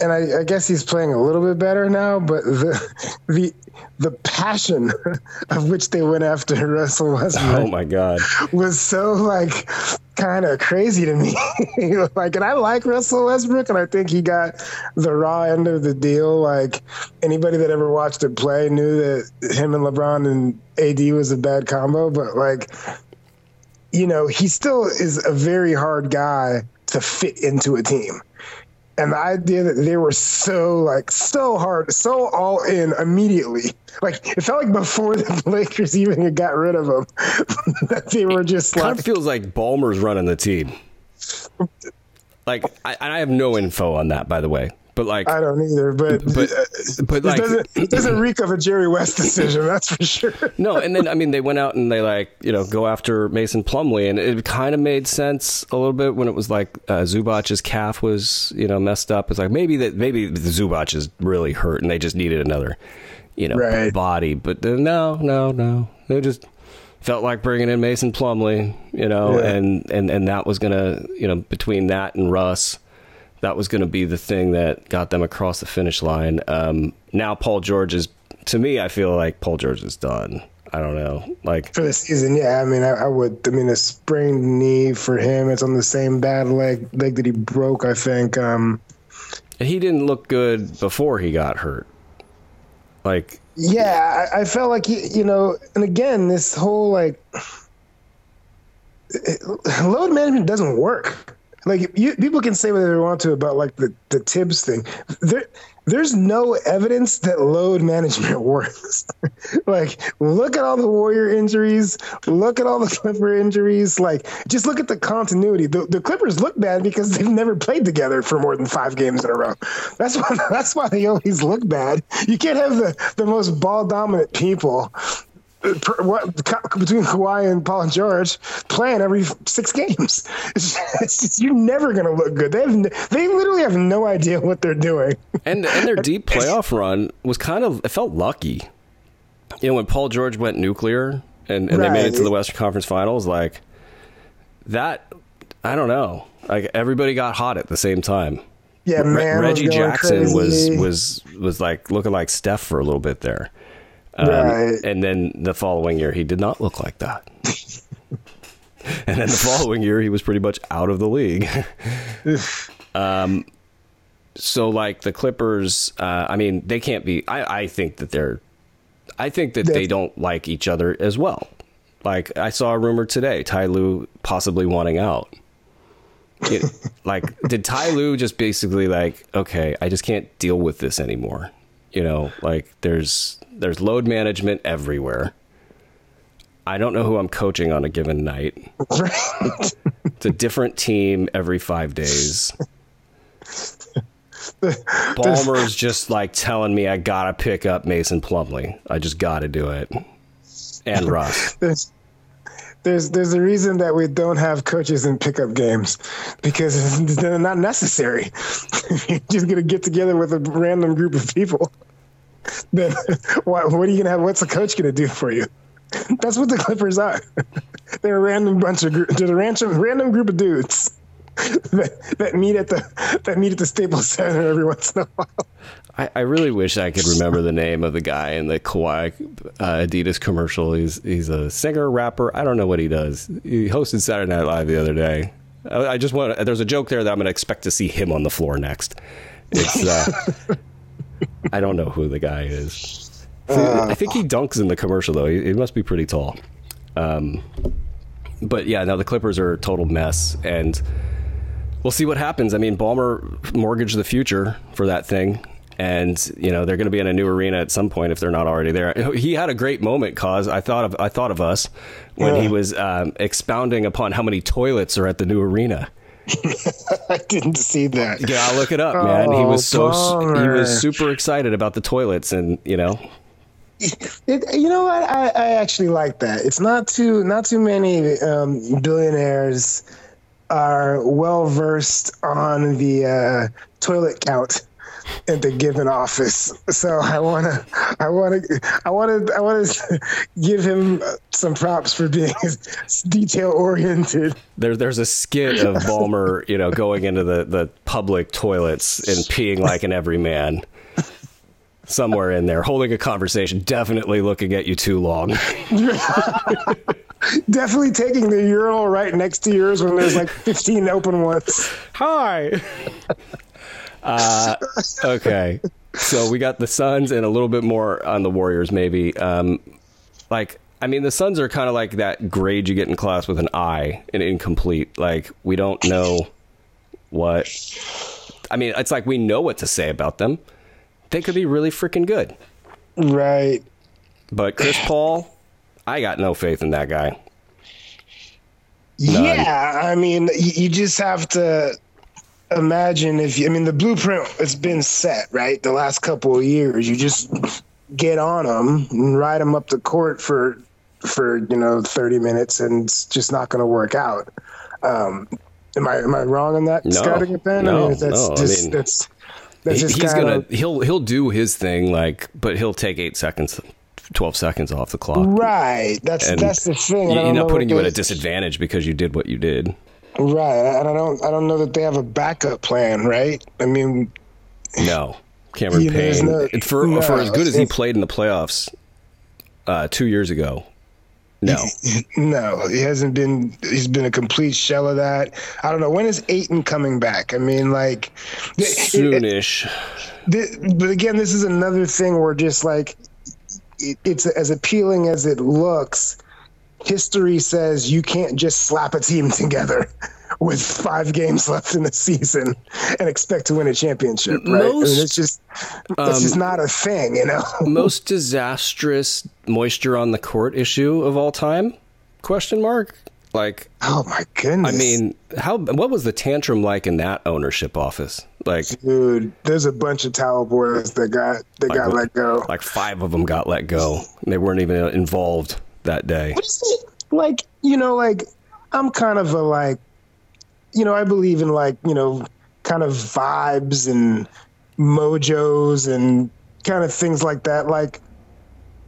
and I, I guess he's playing a little bit better now, but the the the passion of which they went after Russell Westbrook Oh my god. was so like kind of crazy to me. like, and I like Russell Westbrook, and I think he got the raw end of the deal. Like anybody that ever watched it play knew that him and LeBron and AD was a bad combo, but like you know, he still is a very hard guy to fit into a team. And the idea that they were so like so hard, so all in immediately, like it felt like before the Lakers even got rid of him, that they were just kind like of feels like Ballmer's running the team. Like I, I have no info on that, by the way. But like, I don't either, but but but it like, doesn't it doesn't reek of a Jerry West decision, that's for sure. no. And then I mean, they went out and they like you know go after Mason Plumlee, and it kind of made sense a little bit when it was like uh, Zubac's calf was you know messed up. It's like maybe that maybe the Zubac is really hurt, and they just needed another you know Right. body. But uh, no, no, no. They just felt like bringing in Mason Plumlee, you know, Yeah. and and and that was gonna you know between that and Russ. That was going to be the thing that got them across the finish line. Um, now Paul George is, to me, I feel like Paul George is done. I don't know, like for the season. Yeah, I mean, I, I would. I mean, a sprained knee for him. It's on the same bad leg leg that he broke. I think. Um, he didn't look good before he got hurt. Like yeah, I, I felt like he, you know, and again, this whole like load management doesn't work. Like you, people can say whatever they want to about like the the Thibs thing. There, there's no evidence that load management works. like, look at all the Warrior injuries. Look at all the Clipper injuries. Like, just look at the continuity. The, the Clippers look bad because they've never played together for more than five games in a row. That's why. That's why they always look bad. You can't have the the most ball dominant people per- what between Kawhi and Paul George playing every six games. It's just, it's just- you're never gonna look good. They have they literally have no idea what they're doing. and and their deep playoff run was kind of it felt lucky. You know, when Paul George went nuclear and, and they made it to the Western Conference Finals, like that I don't know. Like everybody got hot at the same time. Yeah, Re- Reggie was going Jackson was was was like looking like Steph for a little bit there. Um, Right. And then the following year, he did not look like that. and then the following year, he was pretty much out of the league. um, So like the Clippers, uh, I mean, they can't be. I, I think that they're. I think that they don't like each other as well. Like I saw a rumor today, Ty Lue possibly wanting out. It- like, did Ty Lue just basically like, okay, I just can't deal with this anymore? You know, like there's there's load management everywhere. I don't know who I'm coaching on a given night. Right. It's a different team every five days. Ballmer's just like telling me I gotta pick up Mason Plumlee. I just gotta do it. And Russ. there's there's there's a reason that we don't have coaches in pickup games because they're not necessary. You're just gonna get together with a random group of people. Then what, what are you gonna have? What's a coach gonna do for you? That's what the Clippers are. They're a random bunch of they're a random random group of dudes that, that meet at the that meet at the Staples Center every once in a while. I, I really wish I could remember the name of the guy in the Kawhi uh, Adidas commercial. He's he's a singer, rapper. I don't know what he does. He hosted Saturday Night Live the other day. I, I just want. There's a joke there that I'm going to expect to see him on the floor next. It's. Uh, I don't know who the guy is. I think he dunks in the commercial though. He, he must be pretty tall. Um, but yeah, now the Clippers are a total mess, and we'll see what happens. I mean, Ballmer mortgaged the future for that thing, and you know they're going to be in a new arena at some point if they're not already there. He had a great moment, cause I thought of I thought of us when he was um, expounding upon how many toilets are at the new arena. I didn't see that. Yeah, I'll look it up, man. he Oh, was so he was super excited about the toilets, and you know, It, you know what? I, I actually like that. It's not too not too many um, billionaires are well versed on the uh, toilet count at the given office. So I wanna I wanna I wanna I wanna give him some props for being detail oriented. There, there's a skit of Ballmer, you know, going into the, the public toilets and peeing like an everyman. Somewhere in there, holding a conversation, definitely looking at you too long. Definitely taking the urinal right next to yours when there's like 15 open ones. Hi. Uh, okay, so we got the Suns and a little bit more on the Warriors, maybe. Um, like, I mean, the Suns are kind of like that grade you get in class with an I, an incomplete. Like, we don't know what. I mean, it's like we know what to say about them. They could be really freaking good. Right. But Chris Paul, I got no faith in that guy. None. Yeah, I mean, you, just have to imagine if you, I mean, the blueprint has been set, right? The last couple of years, you just get on them and ride them up the court for for you know 30 minutes, and it's just not going to work out. Um, am I am I wrong on that No, scouting opinion? no, I mean, that's no, I just mean, that's that's He- just he's gonna of he'll he'll do his thing like, but he'll take eight seconds, twelve seconds off the clock. right. That's And that's the thing. He's don't putting you at a disadvantage because you did what you did. Right, and I don't I don't know that they have a backup plan. Right. I mean, No, Cameron Yeah, Payne. no- for no, for as good as he played in the playoffs uh, two years ago. No, No, he hasn't been. He's been a complete shell of that. I don't know when is Ayton coming back. I mean, like, it- it- soonish. it- but again, this is another thing where just like it, it's as appealing as it looks. History says you can't just slap a team together with five games left in the season and expect to win a championship, right? I mean, Most, it's just that's just um, not a thing, you know. Most disastrous moisture on the court issue of all time? Question mark. Like, Oh my goodness! I mean, how? What was the tantrum like in that ownership office? Like, dude, there's a bunch of towel boys that got that got let go. like five of them got let go. They weren't even involved that day. What is it? Like, you know, like I'm kind of a like, you know, I believe in like, you know, kind of vibes and mojos and kind of things like that. Like,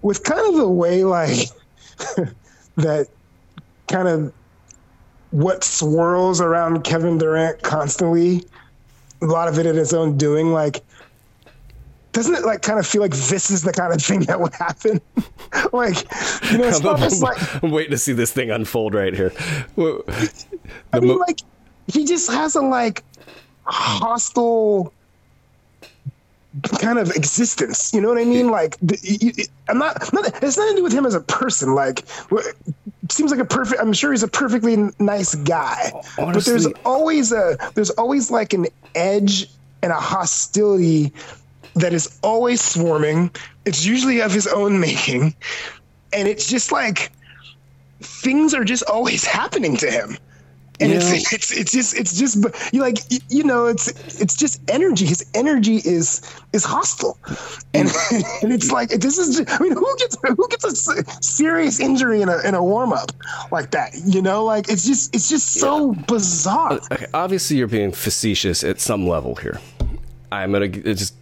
with kind of a way like that kind of what swirls around Kevin Durant constantly, a lot of it in his own doing, like doesn't it like kind of feel like this is the kind of thing that would happen? like, you know, it's almost like I'm waiting to see this thing unfold right here. I mean, like he just has a like hostile kind of existence. You know what I mean? Like, I'm not, not. It's nothing to do with him as a person. Like, seems like a perfect. I'm sure he's a perfectly nice guy, Honestly, but there's always a there's always like an edge and a hostility that is always swarming. It's usually of his own making, and it's just like things are just always happening to him and it's, it's it's just it's just you like you know it's it's just energy his energy is is hostile and, and it's like this is just, i mean who gets who gets a serious injury in a in a warm-up like that you know like it's just it's just so yeah. bizarre okay obviously you're being facetious at some level here i'm gonna just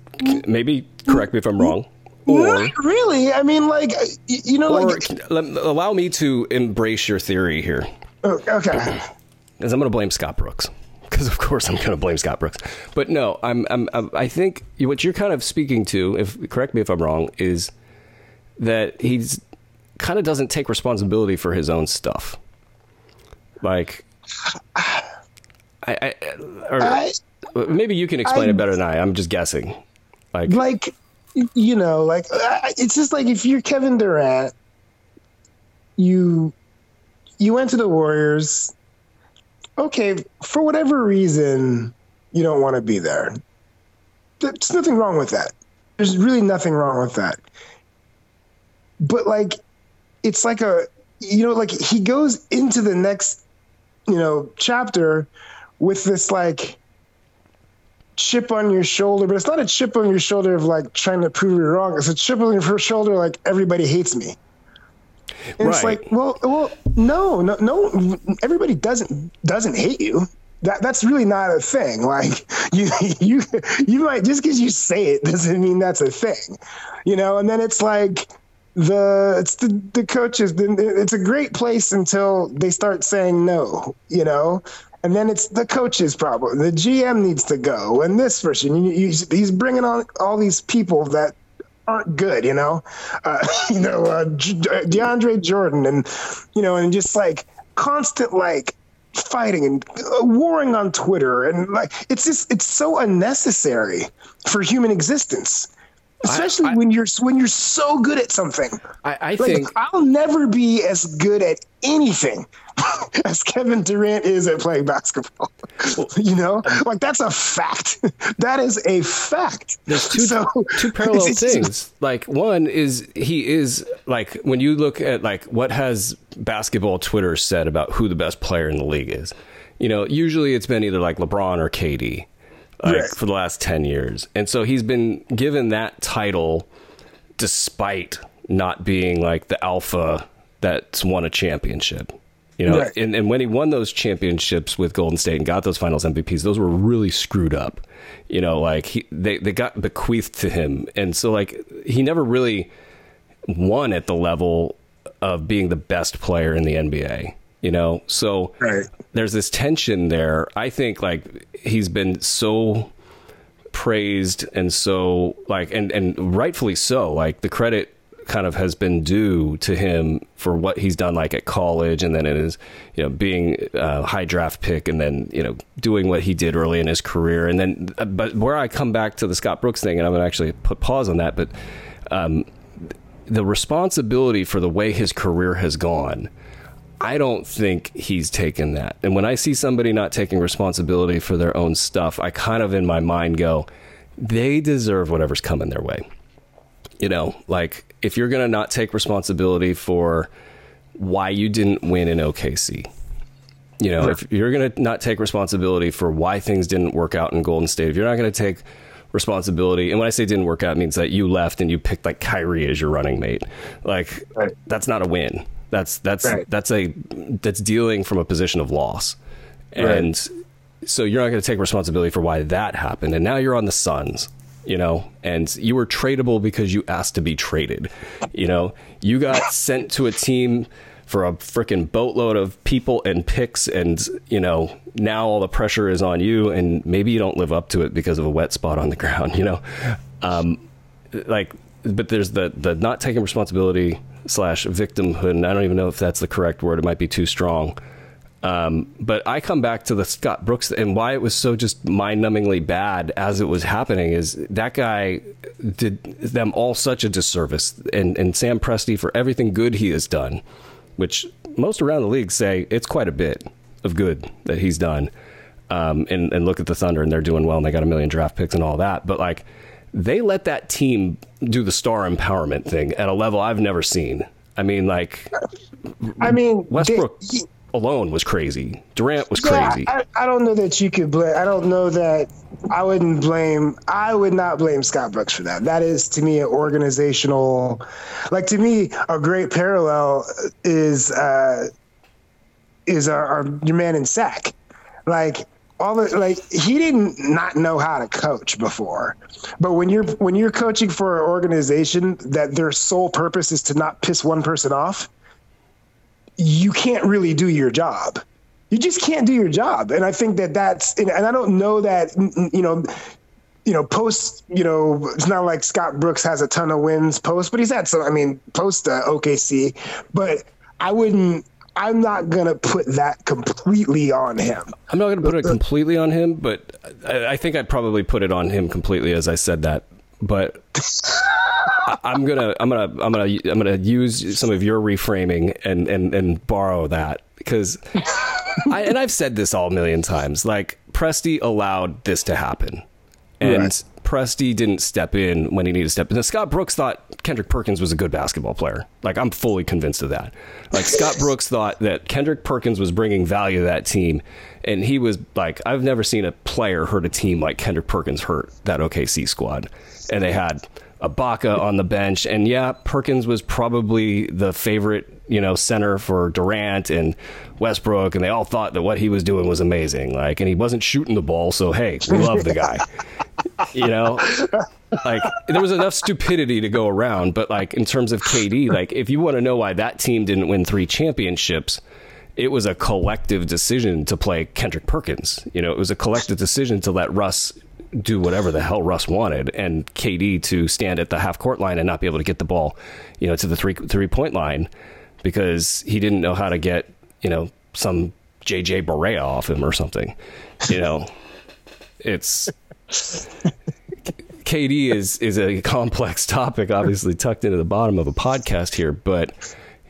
maybe correct me if i'm mm-hmm. wrong or, Not really. I mean, like, you know, like. Allow me to embrace your theory here. Oh, okay is I'm going to blame Scott Brooks because of course I'm going to blame Scott Brooks. But no, I'm, I'm, I'm, i think what you're kind of speaking to, if correct me if I'm wrong, is that he's kind of doesn't take responsibility for his own stuff. Like, I, I or I, maybe you can explain I, it better than I. I'm just guessing. Like, like you know, like uh, it's just like if you're Kevin Durant, you you went to the Warriors okay, for whatever reason, you don't want to be there. There's nothing wrong with that. There's really nothing wrong with that. But like, it's like a, you know, like he goes into the next, you know, chapter with this like chip on your shoulder, but it's not a chip on your shoulder of like trying to prove you're wrong. It's a chip on your shoulder like everybody hates me. And right. it's like, well, well, no, no, no. Everybody doesn't doesn't hate you. That that's really not a thing. Like you you you might just because you say it doesn't mean that's a thing, you know. And then it's like the it's the the coaches. It's a great place until they start saying no, you know. And then it's the coach's problem. The GM needs to go, and this person. You, you, he's bringing on all these people that aren't good, you know, uh, you know, uh, DeAndre Jordan, and you know, and just like constant like fighting and uh, warring on Twitter, and like it's just it's so unnecessary for human existence especially I, I, when you're when you're so good at something. I, I like, think I'll never be as good at anything as Kevin Durant is at playing basketball. you know, like that's a fact. that is a fact. There's two so, two parallel things. like one is he is like when you look at like what has basketball Twitter said about who the best player in the league is. You know, usually it's been either like LeBron or KD like yes. for the last 10 years. And so he's been given that title despite not being like the alpha that's won a championship. You know, right. and, and when he won those championships with Golden State and got those finals MVPs, those were really screwed up. You know, like he, they, they got bequeathed to him. And so like he never really won at the level of being the best player in the NBA you know? So right. there's this tension there. I think like he's been so praised and so like and and rightfully so. Like the credit kind of has been due to him for what he's done like at college and then in his you know being a high draft pick and then you know doing what he did early in his career. And then but where I come back to the Scott Brooks thing and I'm going to actually put pause on that but um, the responsibility for the way his career has gone I don't think he's taken that. And when I see somebody not taking responsibility for their own stuff, I kind of in my mind go, they deserve whatever's coming their way. You know, like if you're going to not take responsibility for why you didn't win in OKC, you know, if you're going to not take responsibility for why things didn't work out in Golden State, if you're not going to take responsibility, and when I say didn't work out, it means that you left and you picked like Kyrie as your running mate. Like, right. that's not a win. That's that's right. that's a that's dealing from a position of loss, and right. so you're not going to take responsibility for why that happened. And now you're on the Suns, you know, and you were tradable because you asked to be traded. You know, you got sent to a team for a freaking boatload of people and picks, and you know now all the pressure is on you, and maybe you don't live up to it because of a wet spot on the ground. You know, um, like, but there's the the not taking responsibility slash victimhood, and I don't even know if that's the correct word. It might be too strong. Um, but I come back to the Scott Brooks and why it was so just mind-numbingly bad as it was happening is that guy did them all such a disservice, and and Sam Presti for everything good he has done, which most around the league say it's quite a bit of good that he's done. Um, and and look at the Thunder and they're doing well and they got a million draft picks and all that, but like they let that team do the star empowerment thing at a level I've never seen. I mean, like, I mean, Westbrook. They, alone was crazy. Durant was yeah, crazy. I, I, don't know that you could blame. I don't know that I wouldn't blame. I would not blame Scott Brooks for that. That is to me an organizational. Like to me, a great parallel is uh, is our, our your man in Sac. Like all the like he didn't not know how to coach before but when you're when you're coaching for an organization that their sole purpose is to not piss one person off you can't really do your job. You just can't do your job. And I think that that's, and, I don't know that, you know, you know, post, you know, it's not like Scott Brooks has a ton of wins post, but he's had some, I mean, post uh, OKC, but I wouldn't, I'm not going to put that completely on him. I'm not going to put it completely on him, but I, I think I'd probably put it on him completely as I said that. But I'm gonna I'm gonna I'm gonna I'm gonna use some of your reframing and and and borrow that because I, and I've said this all a million times. Like Presti allowed this to happen, and right. Presti didn't step in when he needed to step in. Scott Brooks thought Kendrick Perkins was a good basketball player. Like I'm fully convinced of that. Like Scott Brooks thought that Kendrick Perkins was bringing value to that team, and he was like, I've never seen a player hurt a team like Kendrick Perkins hurt that OKC squad, and they had Ibaka on the bench, and yeah, Perkins was probably the favorite, you know, center for Durant and Westbrook, and they all thought that what he was doing was amazing. Like, and he wasn't shooting the ball, so hey, we love the guy. you know, like there was enough stupidity to go around, but like in terms of KD, like if you want to know why that team didn't win three championships, it was a collective decision to play Kendrick Perkins. You know, it was a collective decision to let Russ do whatever the hell Russ wanted, and KD to stand at the half court line and not be able to get the ball, you know, to the three three point line because he didn't know how to get you know some JJ Barea off him or something. You know, it's KD is is a complex topic, obviously tucked into the bottom of a podcast here, but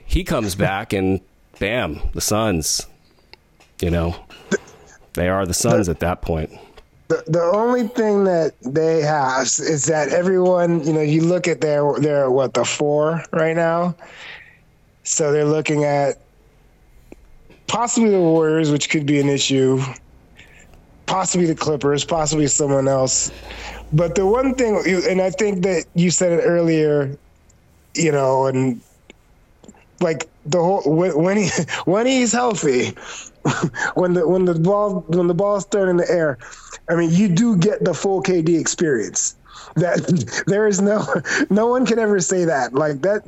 he comes back and bam, the Suns. You know, they are the Suns at that point. The, the only thing that they have is that everyone, you know, you look at their their what the four right now. So they're looking at possibly the Warriors, which could be an issue. Possibly the Clippers, possibly someone else. But the one thing, and I think that you said it earlier, you know, and like the whole when he when he's healthy, when the when the ball when the ball's thrown in the air, I mean, you do get the full KD experience. That there is no no one can ever say that. Like that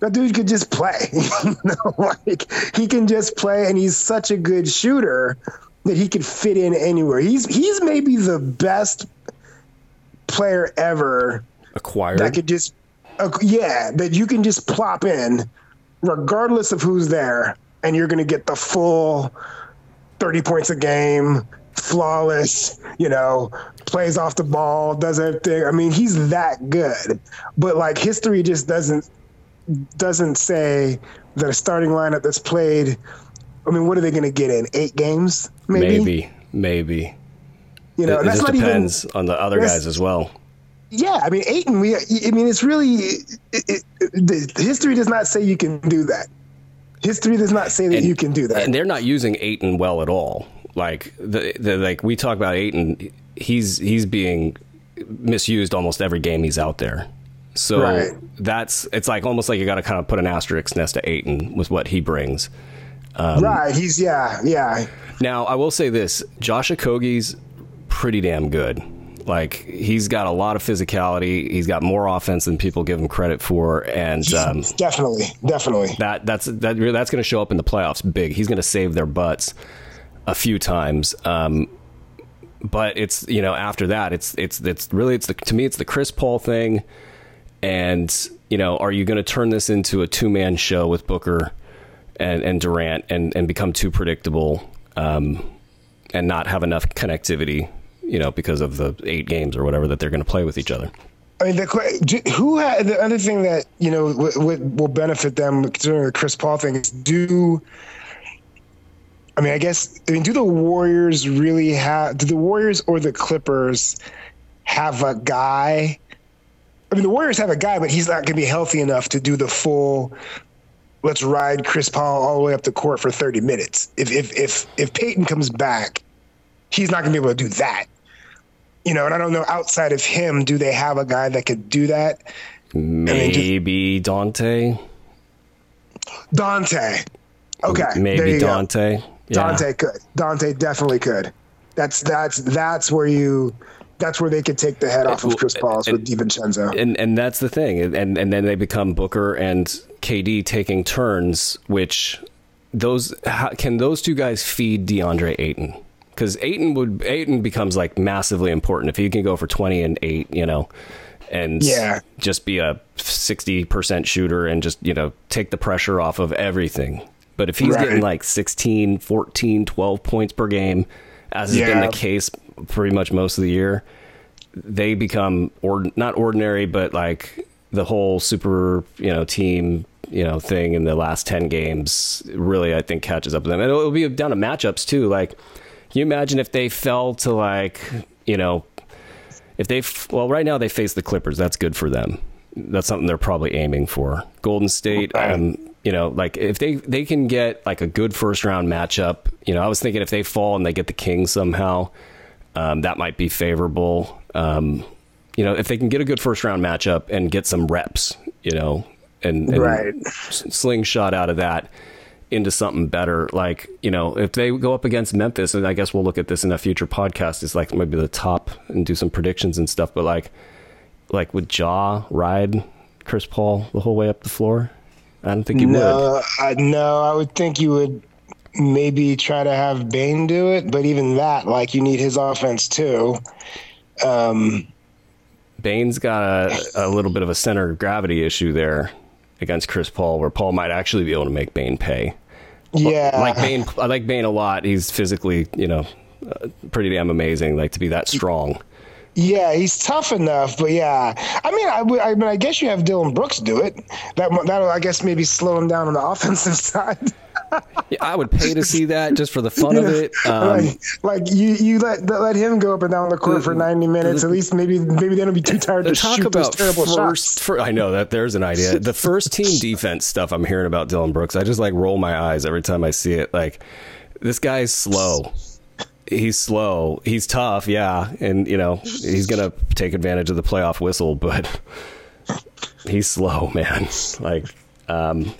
that dude could just play. you know, like he can just play and he's such a good shooter that he could fit in anywhere. He's he's maybe the best player ever acquired that could just uh, yeah, that you can just plop in regardless of who's there and you're going to get the full 30 points a game, flawless, you know, plays off the ball, does everything. I mean, he's that good. But like history just doesn't doesn't say that a starting lineup that's played I mean, what are they going to get in? 8 games maybe? Maybe, maybe. You know, it, it just depends even, on the other guys as well. Yeah, I mean, Ayton. We, I mean, it's really it, it, the history does not say you can do that. History does not say that and, you can do that. And they're not using Ayton well at all. Like the, the like we talk about Ayton, he's he's being misused almost every game he's out there. So right. that's it's like almost like you got to kind of put an asterisk next to Ayton with what he brings. Um, right. He's yeah yeah. Now I will say this: Josh Okogie's pretty damn good. Like he's got a lot of physicality. He's got more offense than people give him credit for, and um, definitely, definitely that that's that that's going to show up in the playoffs big. He's going to save their butts a few times. Um, but it's you know after that it's it's it's really it's the to me it's the Chris Paul thing, and you know are you going to turn this into a two man show with Booker and and Durant and and become too predictable? um, and not have enough connectivity, you know, because of the eight games or whatever that they're going to play with each other. I mean, the, who had the other thing that you know w- w- will benefit them considering the Chris Paul thing is do. I mean, I guess I mean, do the Warriors really have? Do the Warriors or the Clippers have a guy? I mean, the Warriors have a guy, but he's not going to be healthy enough to do the full. Let's ride Chris Paul all the way up the court for thirty minutes. If if if if Payton comes back, he's not going to be able to do that you know, and I don't know outside of him, do they have a guy that could do that? Maybe just, Dante. Donte. Okay. Maybe Donte. Yeah. Donte could. Dante definitely could. That's that's that's where you that's where they could take the head off of Chris Paul with DiVincenzo. And and that's the thing. And and then they become Booker and KD taking turns, which those how, can those two guys feed DeAndre Ayton? because Ayton would Ayton becomes like massively important if he can go for twenty and eight, you know, and yeah. just be a sixty percent shooter and just you know take the pressure off of everything. But if he's right. getting like 16, 14, 12 points per game, as has yeah. been the case pretty much most of the year, they become or not ordinary, but like the whole super you know team you know thing in the last 10 games really i think catches up with them and it'll be down to matchups too like can you imagine if they fell to like, you know, if they well right now they face the Clippers, that's good for them. That's something they're probably aiming for. Golden State, um, you know, like if they they can get like a good first round matchup, you know, I was thinking if they fall and they get the Kings somehow, um, that might be favorable. Um, you know, if they can get a good first round matchup and get some reps, you know, and, and right. slingshot out of that, into something better. Like, you know, if they go up against Memphis, and I guess we'll look at this in a future podcast, is like maybe the top and do some predictions and stuff. But like, like would Ja ride Chris Paul the whole way up the floor? I don't think he no, would. I, no, I would think you would maybe try to have Bane do it, but even that, like, you need his offense too. Um, Bane's got a, a little bit of a center of gravity issue there against Chris Paul, where Paul might actually be able to make Bane pay. Yeah, like Bane. I like Bane a lot. He's physically, you know, uh, pretty damn amazing. Like to be that strong. Yeah, he's tough enough, but yeah, I mean, I, I mean, I guess you have Dillon Brooks do it. That that'll, I guess, maybe slow him down on the offensive side. yeah, I would pay to see that just for the fun of it. Um, like, like, you, you let let him go up and down the court for ninety minutes. At least maybe maybe they don't be too tired to shoot those terrible first, shots. For, I know that there's an idea. The first team defense stuff I'm hearing about Dillon Brooks, I just like roll my eyes every time I see it. Like this guy's slow. He's slow. He's tough, yeah, and you know he's gonna take advantage of the playoff whistle, but he's slow, man. Like. Um,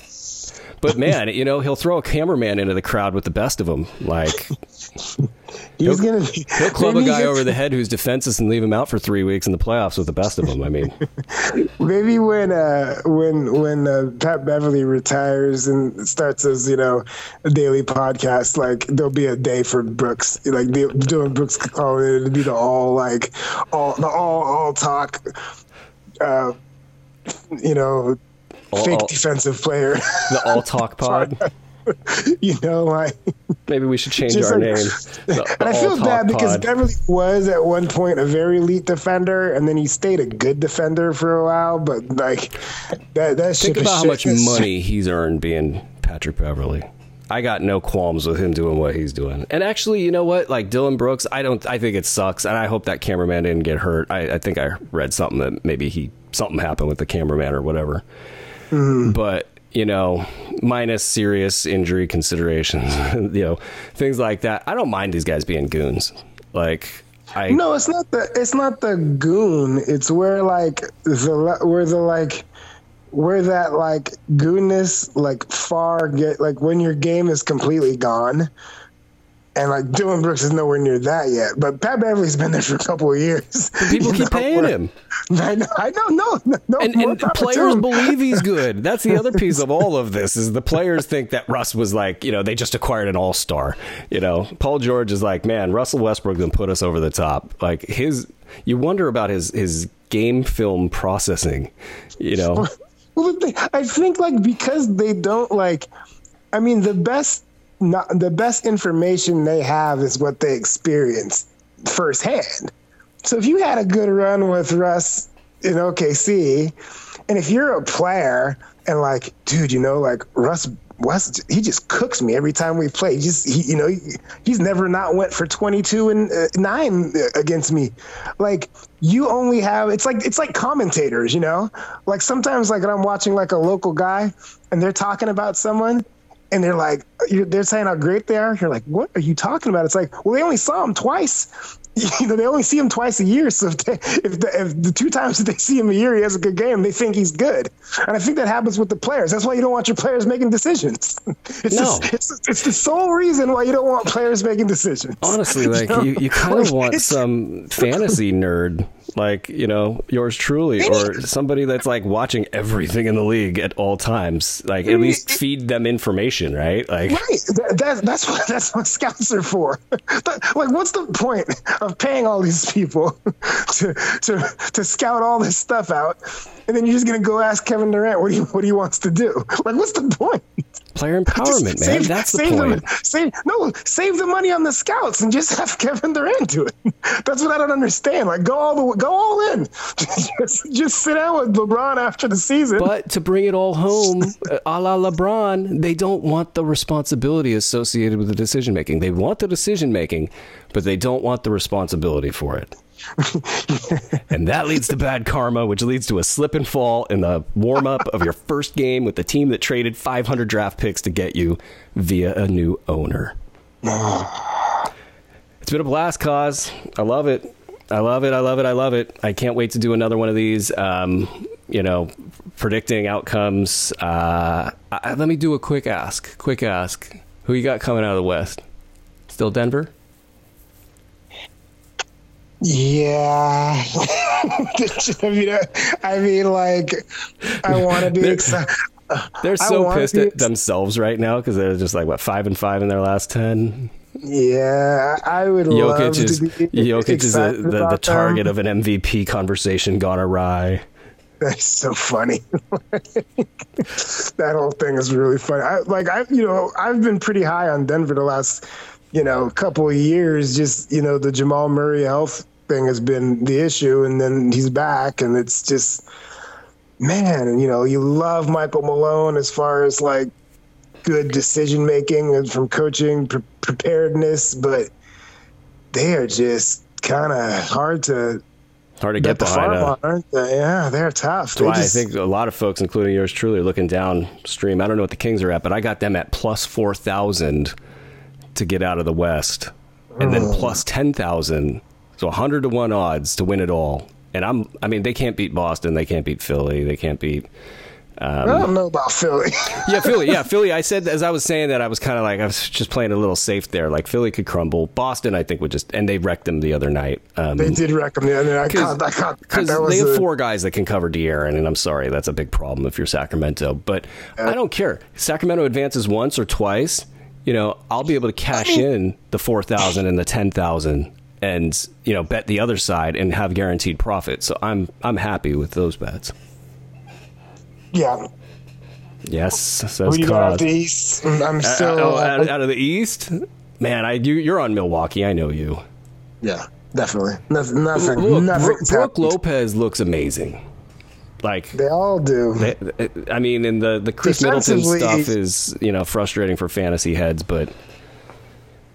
but man, you know, he'll throw a cameraman into the crowd with the best of them. Like he's gonna be, he'll club a guy over the head who's defenseless and leave him out for three weeks in the playoffs with the best of them. I mean, maybe when uh, when when uh, Pat Beverley retires and starts his you know a daily podcast, like there'll be a day for Brooks, like doing Brooks calling it to be the all like all the all all talk. Uh, you know, all, fake all, defensive player. The all talk pod. you know, like maybe we should change our like, name. The, and I feel bad because Beverley was at one point a very elite defender, and then he stayed a good defender for a while. But like that, that think about how much money he's earned being Patrick Beverley. I got no qualms with him doing what he's doing. And actually, you know what? Like Dillon Brooks, I don't. I think it sucks, and I hope that cameraman didn't get hurt. I, I think I read something that maybe he something happened with the cameraman or whatever. Mm-hmm. But you know, minus serious injury considerations, you know, things like that. I don't mind these guys being goons. Like, I no, it's not the it's not the goon. It's where like the where the like where that like goonness like far get like when your game is completely gone and like Dillon Brooks is nowhere near that yet. But Pat Beverley's been there for a couple of years. People keep know? paying him. I know. I know. No, and, and players believe he's good. That's the other piece of all of this is the players think that Russ was like, you know, they just acquired an all star. You know, Paul George is like, man, Russell Westbrook then put us over the top. Like his, you wonder about his his game film processing. You know. Well, I think like because they don't like. I mean, the best not the best information they have is what they experience firsthand. So if you had a good run with Russ in OKC, and if you're a player and like, dude, you know, like Russ West, he just cooks me every time we play. Just, he, you know, he, he's never not went for 22 and uh, nine against me. Like you only have, it's like, it's like commentators, you know, like sometimes like I'm watching like a local guy and they're talking about someone and they're like, they're saying how great they are. You're like, what are you talking about? It's like, well, they only saw him twice. you know, they only see him twice a year. So if, they, if, the, if the two times that they see him a year, he has a good game, they think he's good. And I think that happens with the players. That's why you don't want your players making decisions. It's, no. just, it's, it's the sole reason why you don't want players making decisions. Honestly, like you, know? you, you kind of want some fantasy nerd like you know yours truly or somebody that's like watching everything in the league at all times. Like at least feed them information right? Like right. That, that, that's what that's what scouts are for. Like what's the point of paying all these people to to to scout all this stuff out? And then you're just gonna go ask kevin durant what he what he wants to do. Like what's the point player empowerment, man. Save, That's the point. The, save, no, save the money on the scouts and just have Kevin Durant do it. That's what I don't understand. Like, go all the go all in. just, just sit down with LeBron after the season. But to bring it all home, uh, a la LeBron, they don't want the responsibility associated with the decision making. They want the decision making, but they don't want the responsibility for it. And that leads to bad karma, which leads to a slip and fall in the warm up of your first game with the team that traded 500 draft picks to get you via a new owner. it's been a blast, cause I love it. I love it. I love it. I love it. I can't wait to do another one of these. Um, you know, predicting outcomes. Uh, I, let me do a quick ask. Quick ask. Who you got coming out of the West? Still Denver? Yeah. I mean, I mean, like, I want to be excited. They're so pissed at themselves right now because they're just like what five and five in their last ten. Yeah, I would Jokic love is, to be Jokic is a, the, the target them. of an MVP conversation gone awry. That's so funny. that whole thing is really funny. I, like I, you know, I've been pretty high on Denver the last, you know, couple of years. Just you know, the Jamal Murray health thing has been the issue, and then he's back, and it's just, man, you know, you love Michael Malone as far as like good decision making and from coaching pre- preparedness, but they are just kind of hard to hard to get the behind. farm Uh, on, aren't they? Yeah, they're tough. that's They why just- I think a lot of folks, including yours truly, are looking downstream. I don't know what the Kings are at, but I got them at plus four thousand to get out of the West, and then Oh. plus ten thousand, so hundred to one odds to win it all. And I'm, I mean, they can't beat Boston, they can't beat Philly, they can't beat. I don't know about Philly. Yeah, Philly. Yeah, Philly. I said as I was saying that I was kind of like I was just playing a little safe there. Like Philly could crumble. Boston, I think, would just and they wrecked them the other night. Um, they did wreck them the other night. I I because they have a- four guys that can cover De'Aaron, and I'm sorry, that's a big problem if you're Sacramento. But I don't care. Sacramento advances once or twice. You know, I'll be able to cash in the four thousand and the ten thousand, and you know, bet the other side and have guaranteed profit. So I'm I'm happy with those bets. yeah. Yes, says Who out Koz. the East? I'm Uh, still. oh, out, out of the East, man. I you, you're on Milwaukee. I know you. yeah, definitely. Nothing. Nothing. Look, nothing's Brook, Brook. Lopez looks amazing. Like They all do. They- I mean, and the the Khris Middleton stuff is you know frustrating for fantasy heads, but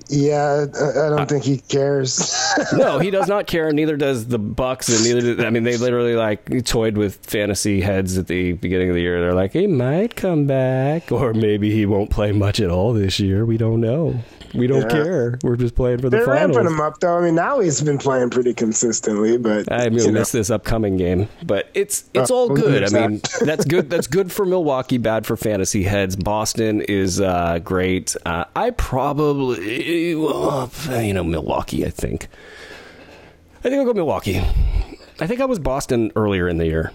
yeah, I, I don't think he cares. no, he does not care. Neither does the Bucks, and neither. Did, I mean, they literally like toyed with fantasy heads at the beginning of the year. They're like, he might come back, or maybe he won't play much at all this year. We don't know. We don't Yeah. care. We're just playing for the They're finals. ramping him up though. I mean, now he's been playing pretty consistently, but I'm you gonna know. miss this upcoming game, but it's it's Uh, all good. I mean, that's good. That's good for Milwaukee. Bad for fantasy heads. Boston is uh, great. Uh, I probably, you know, Milwaukee. I think. I think I'll go Milwaukee. I think I was Boston earlier in the year,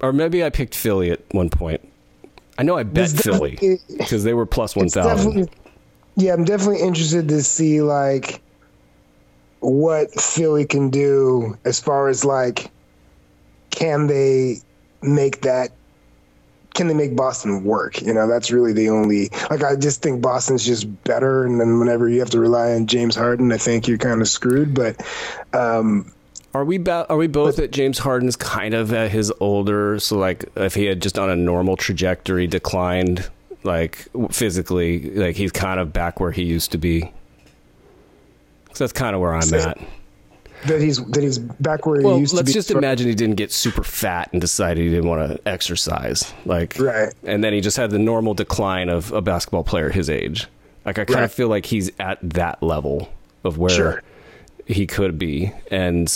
or maybe I picked Philly at one point. I know I bet Philly because they were plus thousand. Yeah, I'm definitely interested to see like what Philly can do as far as like can they make that can they make Boston work? You know, that's really the only like I just think Boston's just better and then whenever you have to rely on James Harden, I think you're kind of screwed, but um are we ba- are we both but, that James Harden's kind of at his older so like if he had just on a normal trajectory declined like physically like he's kind of back where he used to be. So that's kind of where I'm so, at that he's that he's back where well, he used to be. Let's just imagine he didn't get super fat and decided he didn't want to exercise, like right, and then he just had the normal decline of a basketball player his age. Like I kind right. of feel like he's at that level of where sure. he could be, and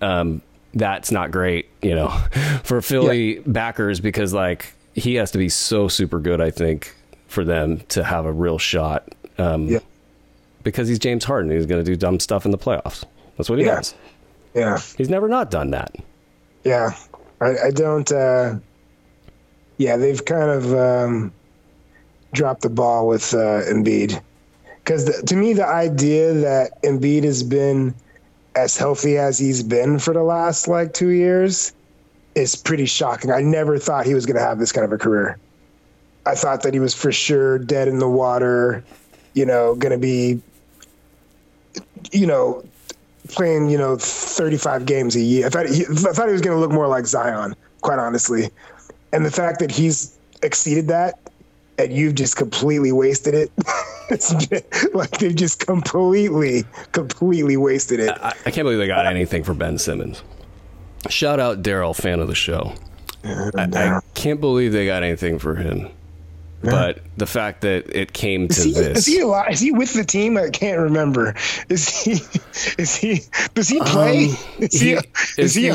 um, that's not great, you know, for Philly yeah. backers because like he has to be so super good, I think, for them to have a real shot. Um, yeah. Because he's James Harden, he's going to do dumb stuff in the playoffs. That's what he yeah. does. Yeah. He's never not done that. Yeah. I, I don't. Uh, yeah, they've kind of um, dropped the ball with uh, Embiid. Because to me, the idea that Embiid has been as healthy as he's been for the last like two years is pretty shocking. I never thought he was going to have this kind of a career. I thought that he was for sure dead in the water, you know, going to be, you know, playing, you know, 35 games a year. I thought he, I thought he was going to look more like Zion, quite honestly. And the fact that he's exceeded that and you've just completely wasted it. like they've just completely, completely wasted it. I, I, can't believe they got anything for Ben Simmons. Shout out Daryl, fan of the show. I, I can't believe they got anything for him. But the fact that it came to is he, this is he alive? Is he with the team? I can't remember. Is he? Is he? Does he play? Um, is he? Is, he?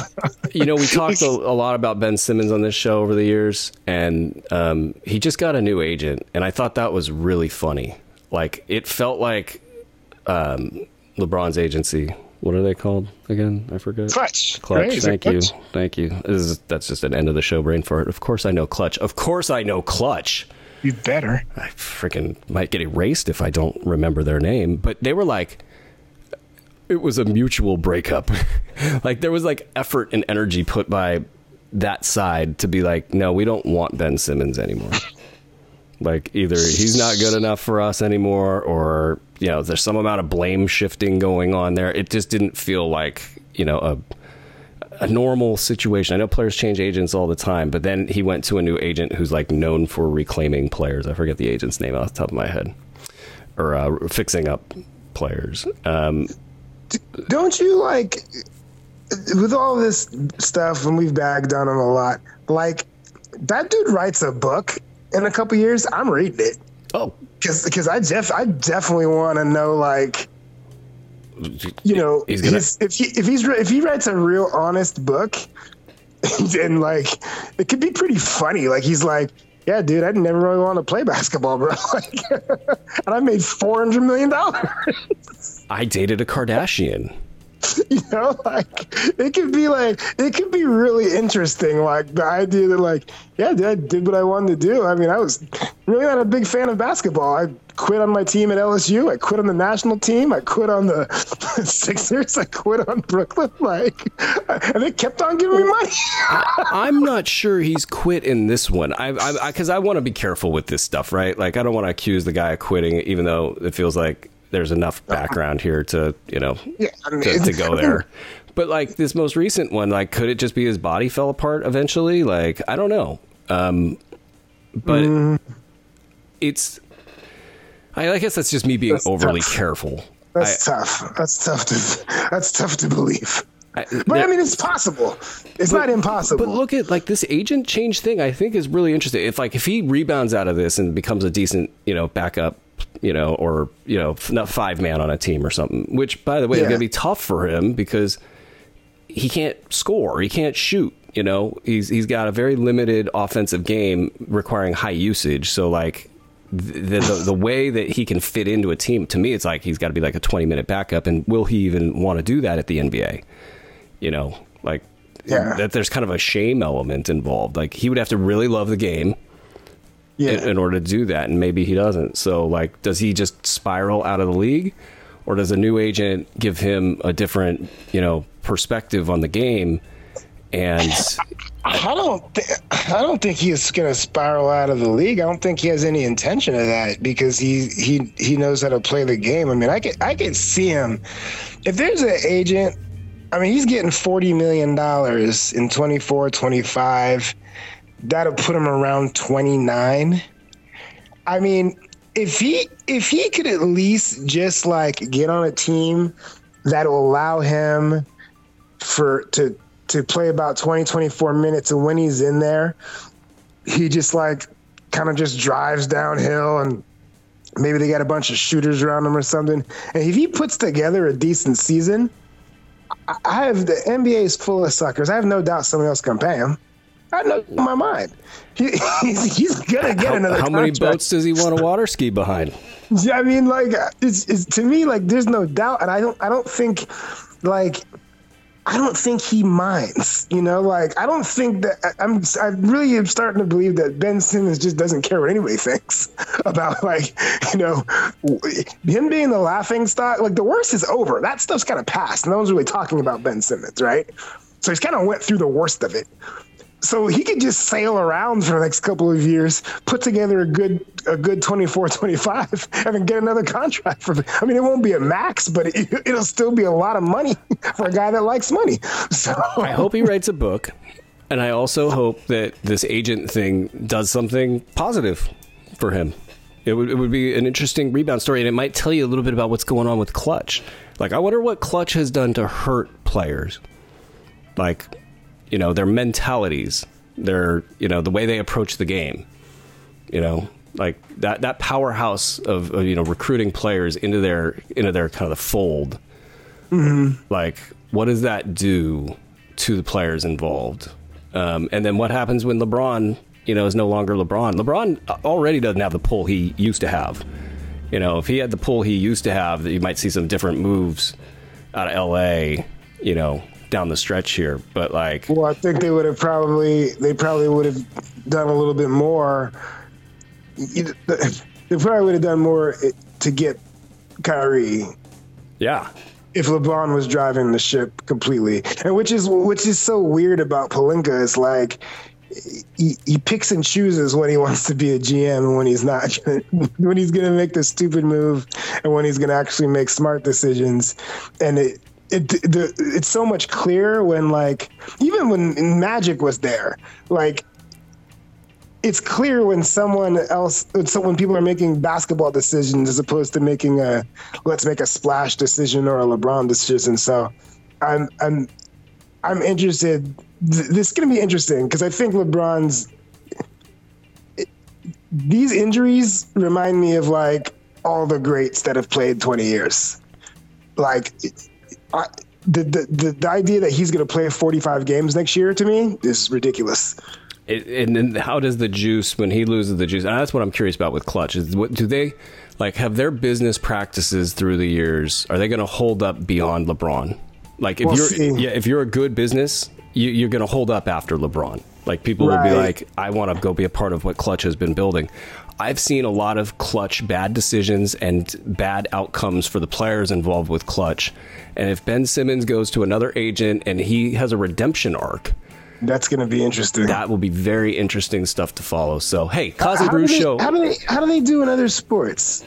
you know, we talked a, a, lot about Ben Simmons on this show over the years, and um, he just got a new agent, and I thought that was really funny. Like it felt like um, LeBron's agency. What are they called again? I forget. Klutch. Klutch. Right, Thank you. Klutch? Thank you. Is, that's just an end of the show brain fart. Of course I know Klutch. Of course I know Klutch. You better. I freaking might get erased if I don't remember their name. But they were like, it was a mutual breakup. like there was like effort and energy put by that side to be like, no, we don't want Ben Simmons anymore. like either he's not good enough for us anymore, or you know, there's some amount of blame shifting going on there. It just didn't feel like you know a a normal situation. I know players change agents all the time, but then he went to a new agent who's like known for reclaiming players. I forget the agent's name off the top of my head, or uh, fixing up players. Um, Don't you like with all this stuff, and we've bagged on him a lot. Like that dude writes a book in a couple years. I'm reading it. Oh, because because I def I definitely want to know like you know, he's gonna... if he if he's if he writes a real honest book, and like it could be pretty funny. Like he's like, yeah, dude, I never really want to play basketball, bro. Like, and I made four hundred million dollars. I dated a Kardashian. you know, like it could be like it could be really interesting. Like the idea that like, yeah, I did what I wanted to do. I mean, I was really not a big fan of basketball. I quit on my team at LSU. I quit on the national team. I quit on the Sixers. I quit on Brooklyn. Like, and they kept on giving me money. I, am not sure he's quit in this one. I because I, I, I want to be careful with this stuff, right? Like, I don't want to accuse the guy of quitting, even though it feels like there's enough background here to you know yeah, I mean, to, to, go there. But like this most recent one, like could it just be his body fell apart eventually? Like I don't know. Um, but mm. it's I, I, guess that's just me being that's overly tough. careful. That's I, tough. That's tough to that's tough to believe. I, but I mean, it's possible. It's but, not impossible. But look at like this agent change thing. I think is really interesting. If like if he rebounds out of this and becomes a decent, you know, backup you know, or you know, not five man on a team or something. Which, by the way, yeah. is going to be tough for him because he can't score, he can't shoot. You know, he's he's got a very limited offensive game requiring high usage. So like the, the, the way that he can fit into a team to me, it's like he's got to be like a twenty minute backup. And will he even want to do that at the NBA? You know, like yeah. that there's kind of a shame element involved. Like he would have to really love the game yeah. in, in, order to do that, and maybe he doesn't. So, like, does he just spiral out of the league, or does a new agent give him a different, you know, perspective on the game? and I don't, th- I don't think he's going to spiral out of the league. I don't think he has any intention of that because he he he knows how to play the game. I mean, I could I could see him if there's an agent. I mean, he's getting forty million dollars in 24, 25. That'll put him around twenty nine. I mean, if he if he could at least just like get on a team that will allow him for to to play about 20 24 minutes and when he's in there he just like kind of just drives downhill and maybe they got a bunch of shooters around him or something. And if he puts together a decent season i have the nba is full of suckers. I have no doubt someone else can pay him I know in my mind. He, he's, he's gonna get how, another. how many boats does he want to water ski behind? Yeah, I mean, like, it's, it's to me like there's no doubt, and I don't, I don't think, like, I don't think he minds. You know, like I don't think that I'm. I really am starting to believe that Ben Simmons just doesn't care what anybody thinks about, like, you know, him being the laughing stock. Like the worst is over. That stuff's kind of past. No one's really talking about Ben Simmons, right? So he's kind of went through the worst of it so he could just sail around for the next couple of years, put together a good a good 24 25 and then get another contract for I mean it won't be a max, but it, it'll still be a lot of money for a guy that likes money. So I hope he writes a book, and I also hope that this agent thing does something positive for him. It would, it would be an interesting rebound story, and it might tell you a little bit about what's going on with Klutch. Like, I wonder what Klutch has done to hurt players. Like, you know, their mentalities, their, you know, the way they approach the game. You know, like that, that powerhouse of, of you know recruiting players into their into their kind of the fold. Like what does that do to the players involved? Um, and then what happens when lebron you know is no longer lebron? Lebron already doesn't have the pull he used to have. You know if he had the pull he used to have you might see some different moves out of la you know down the stretch here but like well, I think they would have probably they probably would have done a little bit more. They probably would have done more to get Kyrie yeah if LeBron was driving the ship completely, and which is which is so weird about Pelinka is like he, he picks and chooses when he wants to be a GM and when he's not, when he's going to make the stupid move and when he's going to actually make smart decisions, and it. It, the, it's so much clearer when like even when Magic was there, like it's clear when someone else so when people are making basketball decisions as opposed to making a let's make a splash decision or a LeBron decision. So I'm I'm I'm interested. This is going to be interesting because I think LeBron's these injuries remind me of like all the greats that have played 20 years. Like I, the, the the the idea that he's going to play 45 games next year to me is ridiculous. It, and then how does the juice when he loses the juice? And that's what I'm curious about with Klutch. Is what do they like? Have their business practices through the years? Are they going to hold up beyond LeBron? Like if We'll you're see. yeah, if you're a good business, you, you're going to hold up after LeBron. Like people will be like, I want to go be a part of what Klutch has been building. I've seen a lot of Klutch bad decisions and bad outcomes for the players involved with Klutch. And if Ben Simmons goes to another agent and he has a redemption arc, That's going to be interesting. that will be very interesting stuff to follow. So, hey, how, Cosby do Brew they, Show. how do they how do they do in other sports?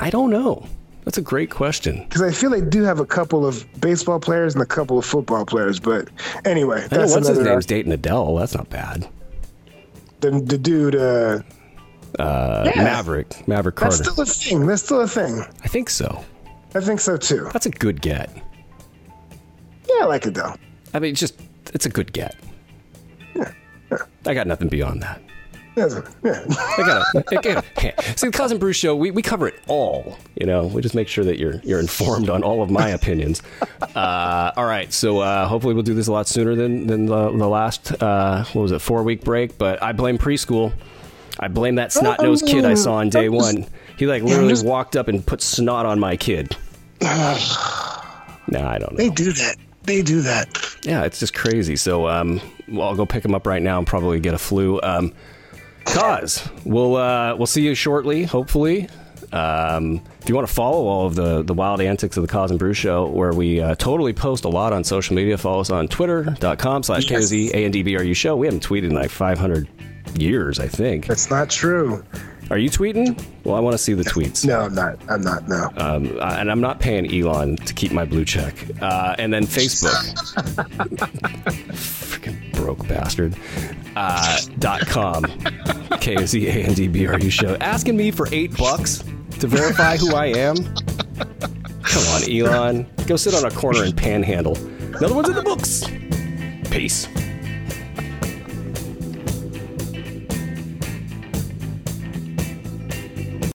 I don't know. That's a great question. Because I feel they do have a couple of baseball players and a couple of football players. But anyway, I know that's what's his another name's dating Adele. That's not bad. the, the dude. Uh, Uh, Yeah. Maverick, Maverick that's still a thing. That's still a thing. I think so. I think so too. That's a good get. Yeah, I like it though. I mean, just it's a good get. Yeah. yeah. I got nothing beyond that. A- yeah. I got to see the Cousin Bruce show. We, we cover it all. You know, we just make sure that you're you're informed on all of my opinions. Uh, all right, so uh, hopefully we'll do this a lot sooner than than the, the last uh, what was it four week break. But I blame preschool. I blame that snot nosed kid I saw on day one. He like literally just- walked up and put snot on my kid. nah, I don't know. They do that. They do that. Yeah, it's just crazy. So um, well, I'll go pick him up right now and probably get a flu. Um, Cause we'll uh, we'll see you shortly, hopefully. Um, if you want to follow all of the, the wild antics of the Koz and Bru Show, where we uh, totally post a lot on social media, follow us on twitter.com slash KOZ show. We haven't tweeted in like 500 years, I think. That's not true. Are you tweeting? Well, I want to see the tweets. No, I'm not. I'm not. No. Um, and I'm not paying Elon to keep my blue check. Uh, and then Facebook. Freaking broke bastard. Uh, dot com. K O Z A N D B R U show. Asking me for eight bucks to verify who I am? Come on, Elon. Go sit on a corner and panhandle. Another one's in the books. Peace.